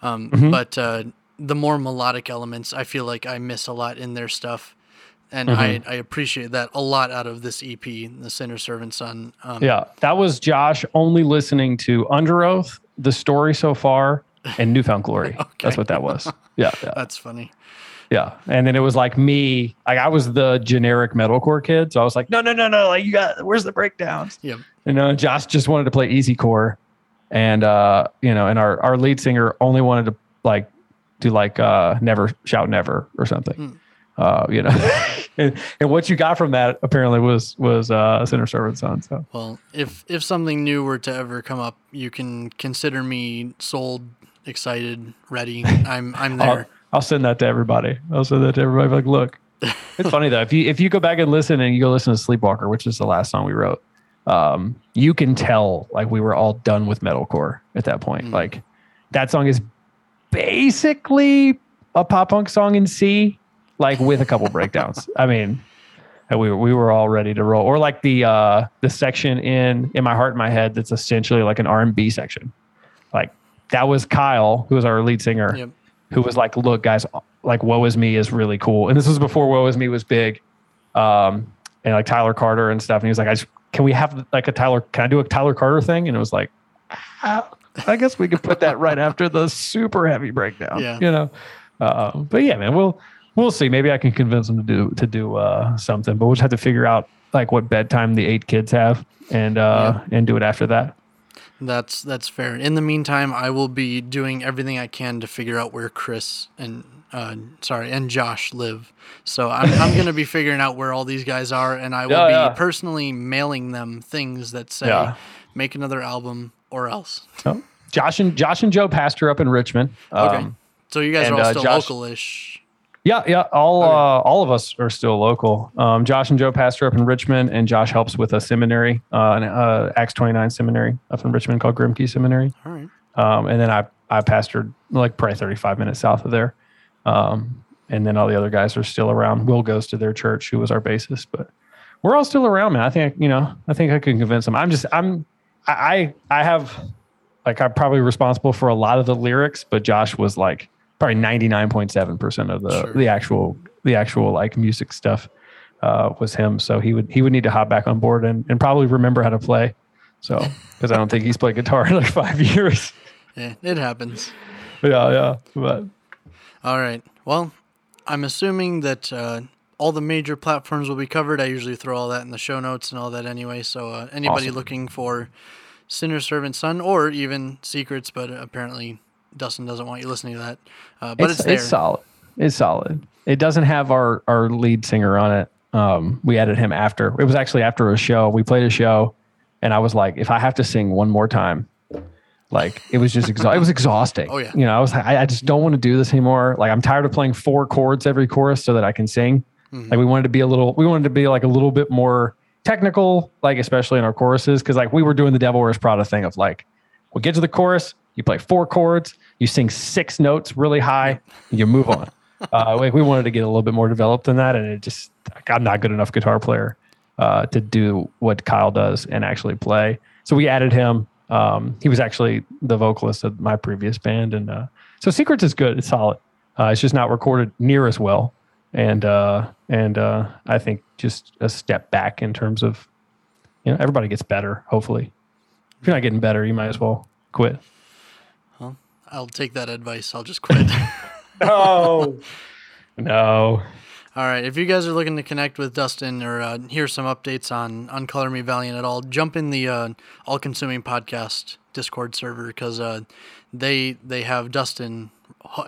um, but uh, the more melodic elements, I feel like I miss a lot in their stuff, and I I appreciate that a lot out of this EP, the Sinner Servant Son. Um, yeah, that was Josh only listening to Underoath, the story so far, and New Found Glory. <laughs> okay. That's what that was. Yeah, yeah. <laughs> That's funny. Yeah. And then it was like me, like I was the generic metalcore kid. So I was like, no, no, no, no. Like you got, where's the breakdowns? Yep. You know, Josh just wanted to play easycore. And, uh, you know, and our, our lead singer only wanted to like do like, uh, never shout never or something. Uh, you know, <laughs> and, and what you got from that apparently was, was, uh, Sinner Servant Son. So Well, if if something new were to ever come up, you can consider me sold, excited, ready. I'm I'm <laughs> I'll, there. I'll send that to everybody. I'll send that to everybody. Like, look, it's funny though. If you if you go back and listen and you go listen to Sleepwalker, which is the last song we wrote, um, you can tell like we were all done with metalcore at that point. Like that song is basically a pop punk song in C, like with a couple breakdowns. <laughs> I mean, we were, we were all ready to roll. Or like the uh the section in in my heart and my head that's essentially like an R and B section. Like that was Kyle, who was our lead singer Yep. who was like, "Look, guys, like Woe Is Me is really cool." And this was before Woe Is Me was big, um, and like Tyler Carter and stuff. And he was like, "I just can we have like a Tyler? Can I do a Tyler Carter thing?" And it was like, "Ah, "I guess we could put that right after the super heavy breakdown." Yeah. you know. Uh, but yeah, man, we'll we'll see. Maybe I can convince them to do to do uh, something, but we'll just have to figure out like what bedtime the eight kids have and uh, and do it after that. That's that's fair. In the meantime, I will be doing everything I can to figure out where Chris and uh, sorry and Josh live. So I'm I'm <laughs> gonna be figuring out where all these guys are, and I will Yeah, be yeah. personally mailing them things that say Yeah. Make another album or else. So, Josh and Josh and Joe Pastor up in Richmond. Okay. Um, so you guys and, are all uh, still Josh- local-ish. Yeah, yeah. All uh, all of us are still local. Um, Josh and Joe pastor up in Richmond, and Josh helps with a seminary, uh, an uh, Acts twenty nine seminary up in Richmond called Grimké Seminary. All right. Um, and then I I pastored like probably thirty five minutes south of there. Um, and then all the other guys are still around. Will goes to their church, who was our bassist, but we're all still around, man. I think you know. I think I can convince them. I'm just I'm I I have like I'm probably responsible for a lot of the lyrics, but Josh was like probably 99.7% of the Sure. the actual the actual like music stuff uh, was him. So he would he would need to hop back on board and, and probably remember how to play. So because I don't think he's played guitar in like five years. Yeah, it happens. yeah, yeah. But All right. Well, I'm assuming that uh, all the major platforms will be covered. I usually throw all that in the show notes and all that anyway. So uh, anybody Awesome. looking for Sinner Servant Son or even Secrets, but apparently Dustin doesn't want you listening to that. Uh, but it's, there. it's solid. It's solid. It doesn't have our our lead singer on it. Um, we added him after. It was actually after a show. We played a show, and I was like, if I have to sing one more time, like it was just exa- it was exhausting. Oh, yeah. You know, I was like, I, I just don't want to do this anymore. Like I'm tired of playing four chords every chorus so that I can sing. Mm-hmm. Like we wanted to be a little, we wanted to be like a little bit more technical, like especially in our choruses, because like we were doing the Devil Wears Prada thing of like, we get to the chorus, you play four chords, you sing six notes really high, you move on. <laughs> uh, like we wanted to get a little bit more developed than that, and it just I'm not good enough guitar player uh, to do what Kyle does and actually play. So we added him. Um, he was actually the vocalist of my previous band, and uh, so Secrets is good. It's solid. Uh, it's just not recorded near as well, and uh, and uh, I think just a step back in terms of you know everybody gets better. Hopefully, if you're not getting better, you might as well quit. Well, I'll take that advice. I'll just quit. <laughs> No, no. all right. If you guys are looking to connect with Dustin or uh, hear some updates on on Color Me Valiant at all, jump in the uh, All Consuming Podcast Discord server because uh, they they have Dustin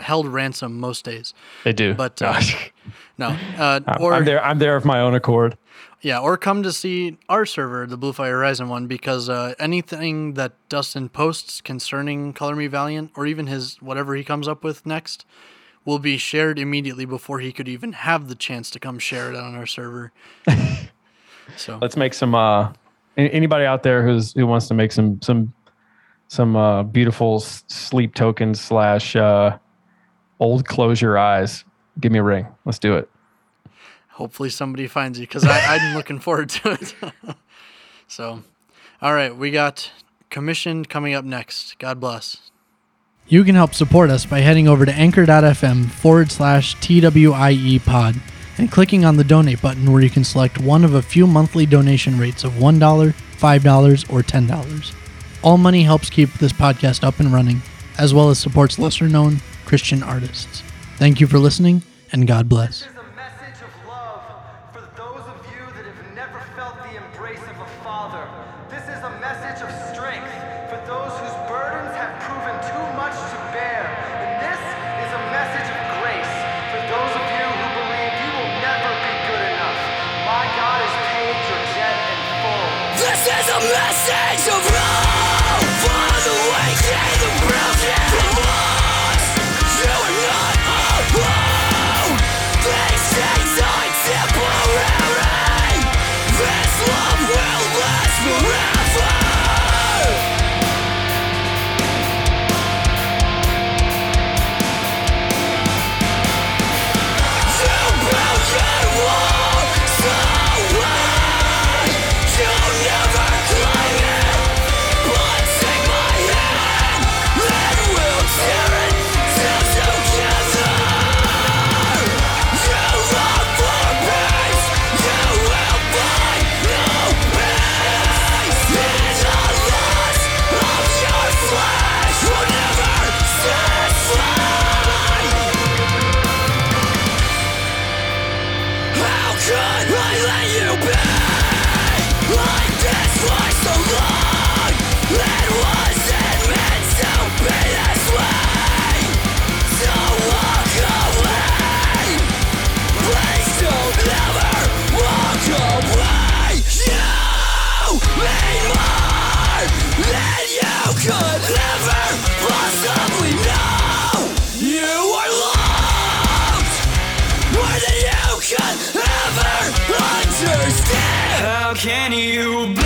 held ransom most days. They do. But uh, <laughs> no, uh, I'm, or I'm there. I'm there of my own accord. yeah, or come to see our server, the Blue Fire Horizon one, because uh, anything that Dustin posts concerning Color Me Valiant, or even his whatever he comes up with next, will be shared immediately before he could even have the chance to come share it on our server. <laughs> so Let's make some. uh anybody out there who's who wants to make some some some uh, beautiful sleep tokens slash uh, old close your eyes, give me a ring. Let's do it. Hopefully somebody finds you because I'm looking forward to it. <laughs> so, all right, we got commissioned coming up next. God bless. You can help support us by heading over to anchor.fm forward slash TWIE pod and clicking on the donate button where you can select one of a few monthly donation rates of $1, $5, or $10. All money helps keep this podcast up and running, as well as supports lesser known Christian artists. Thank you for listening, and God bless. Can you?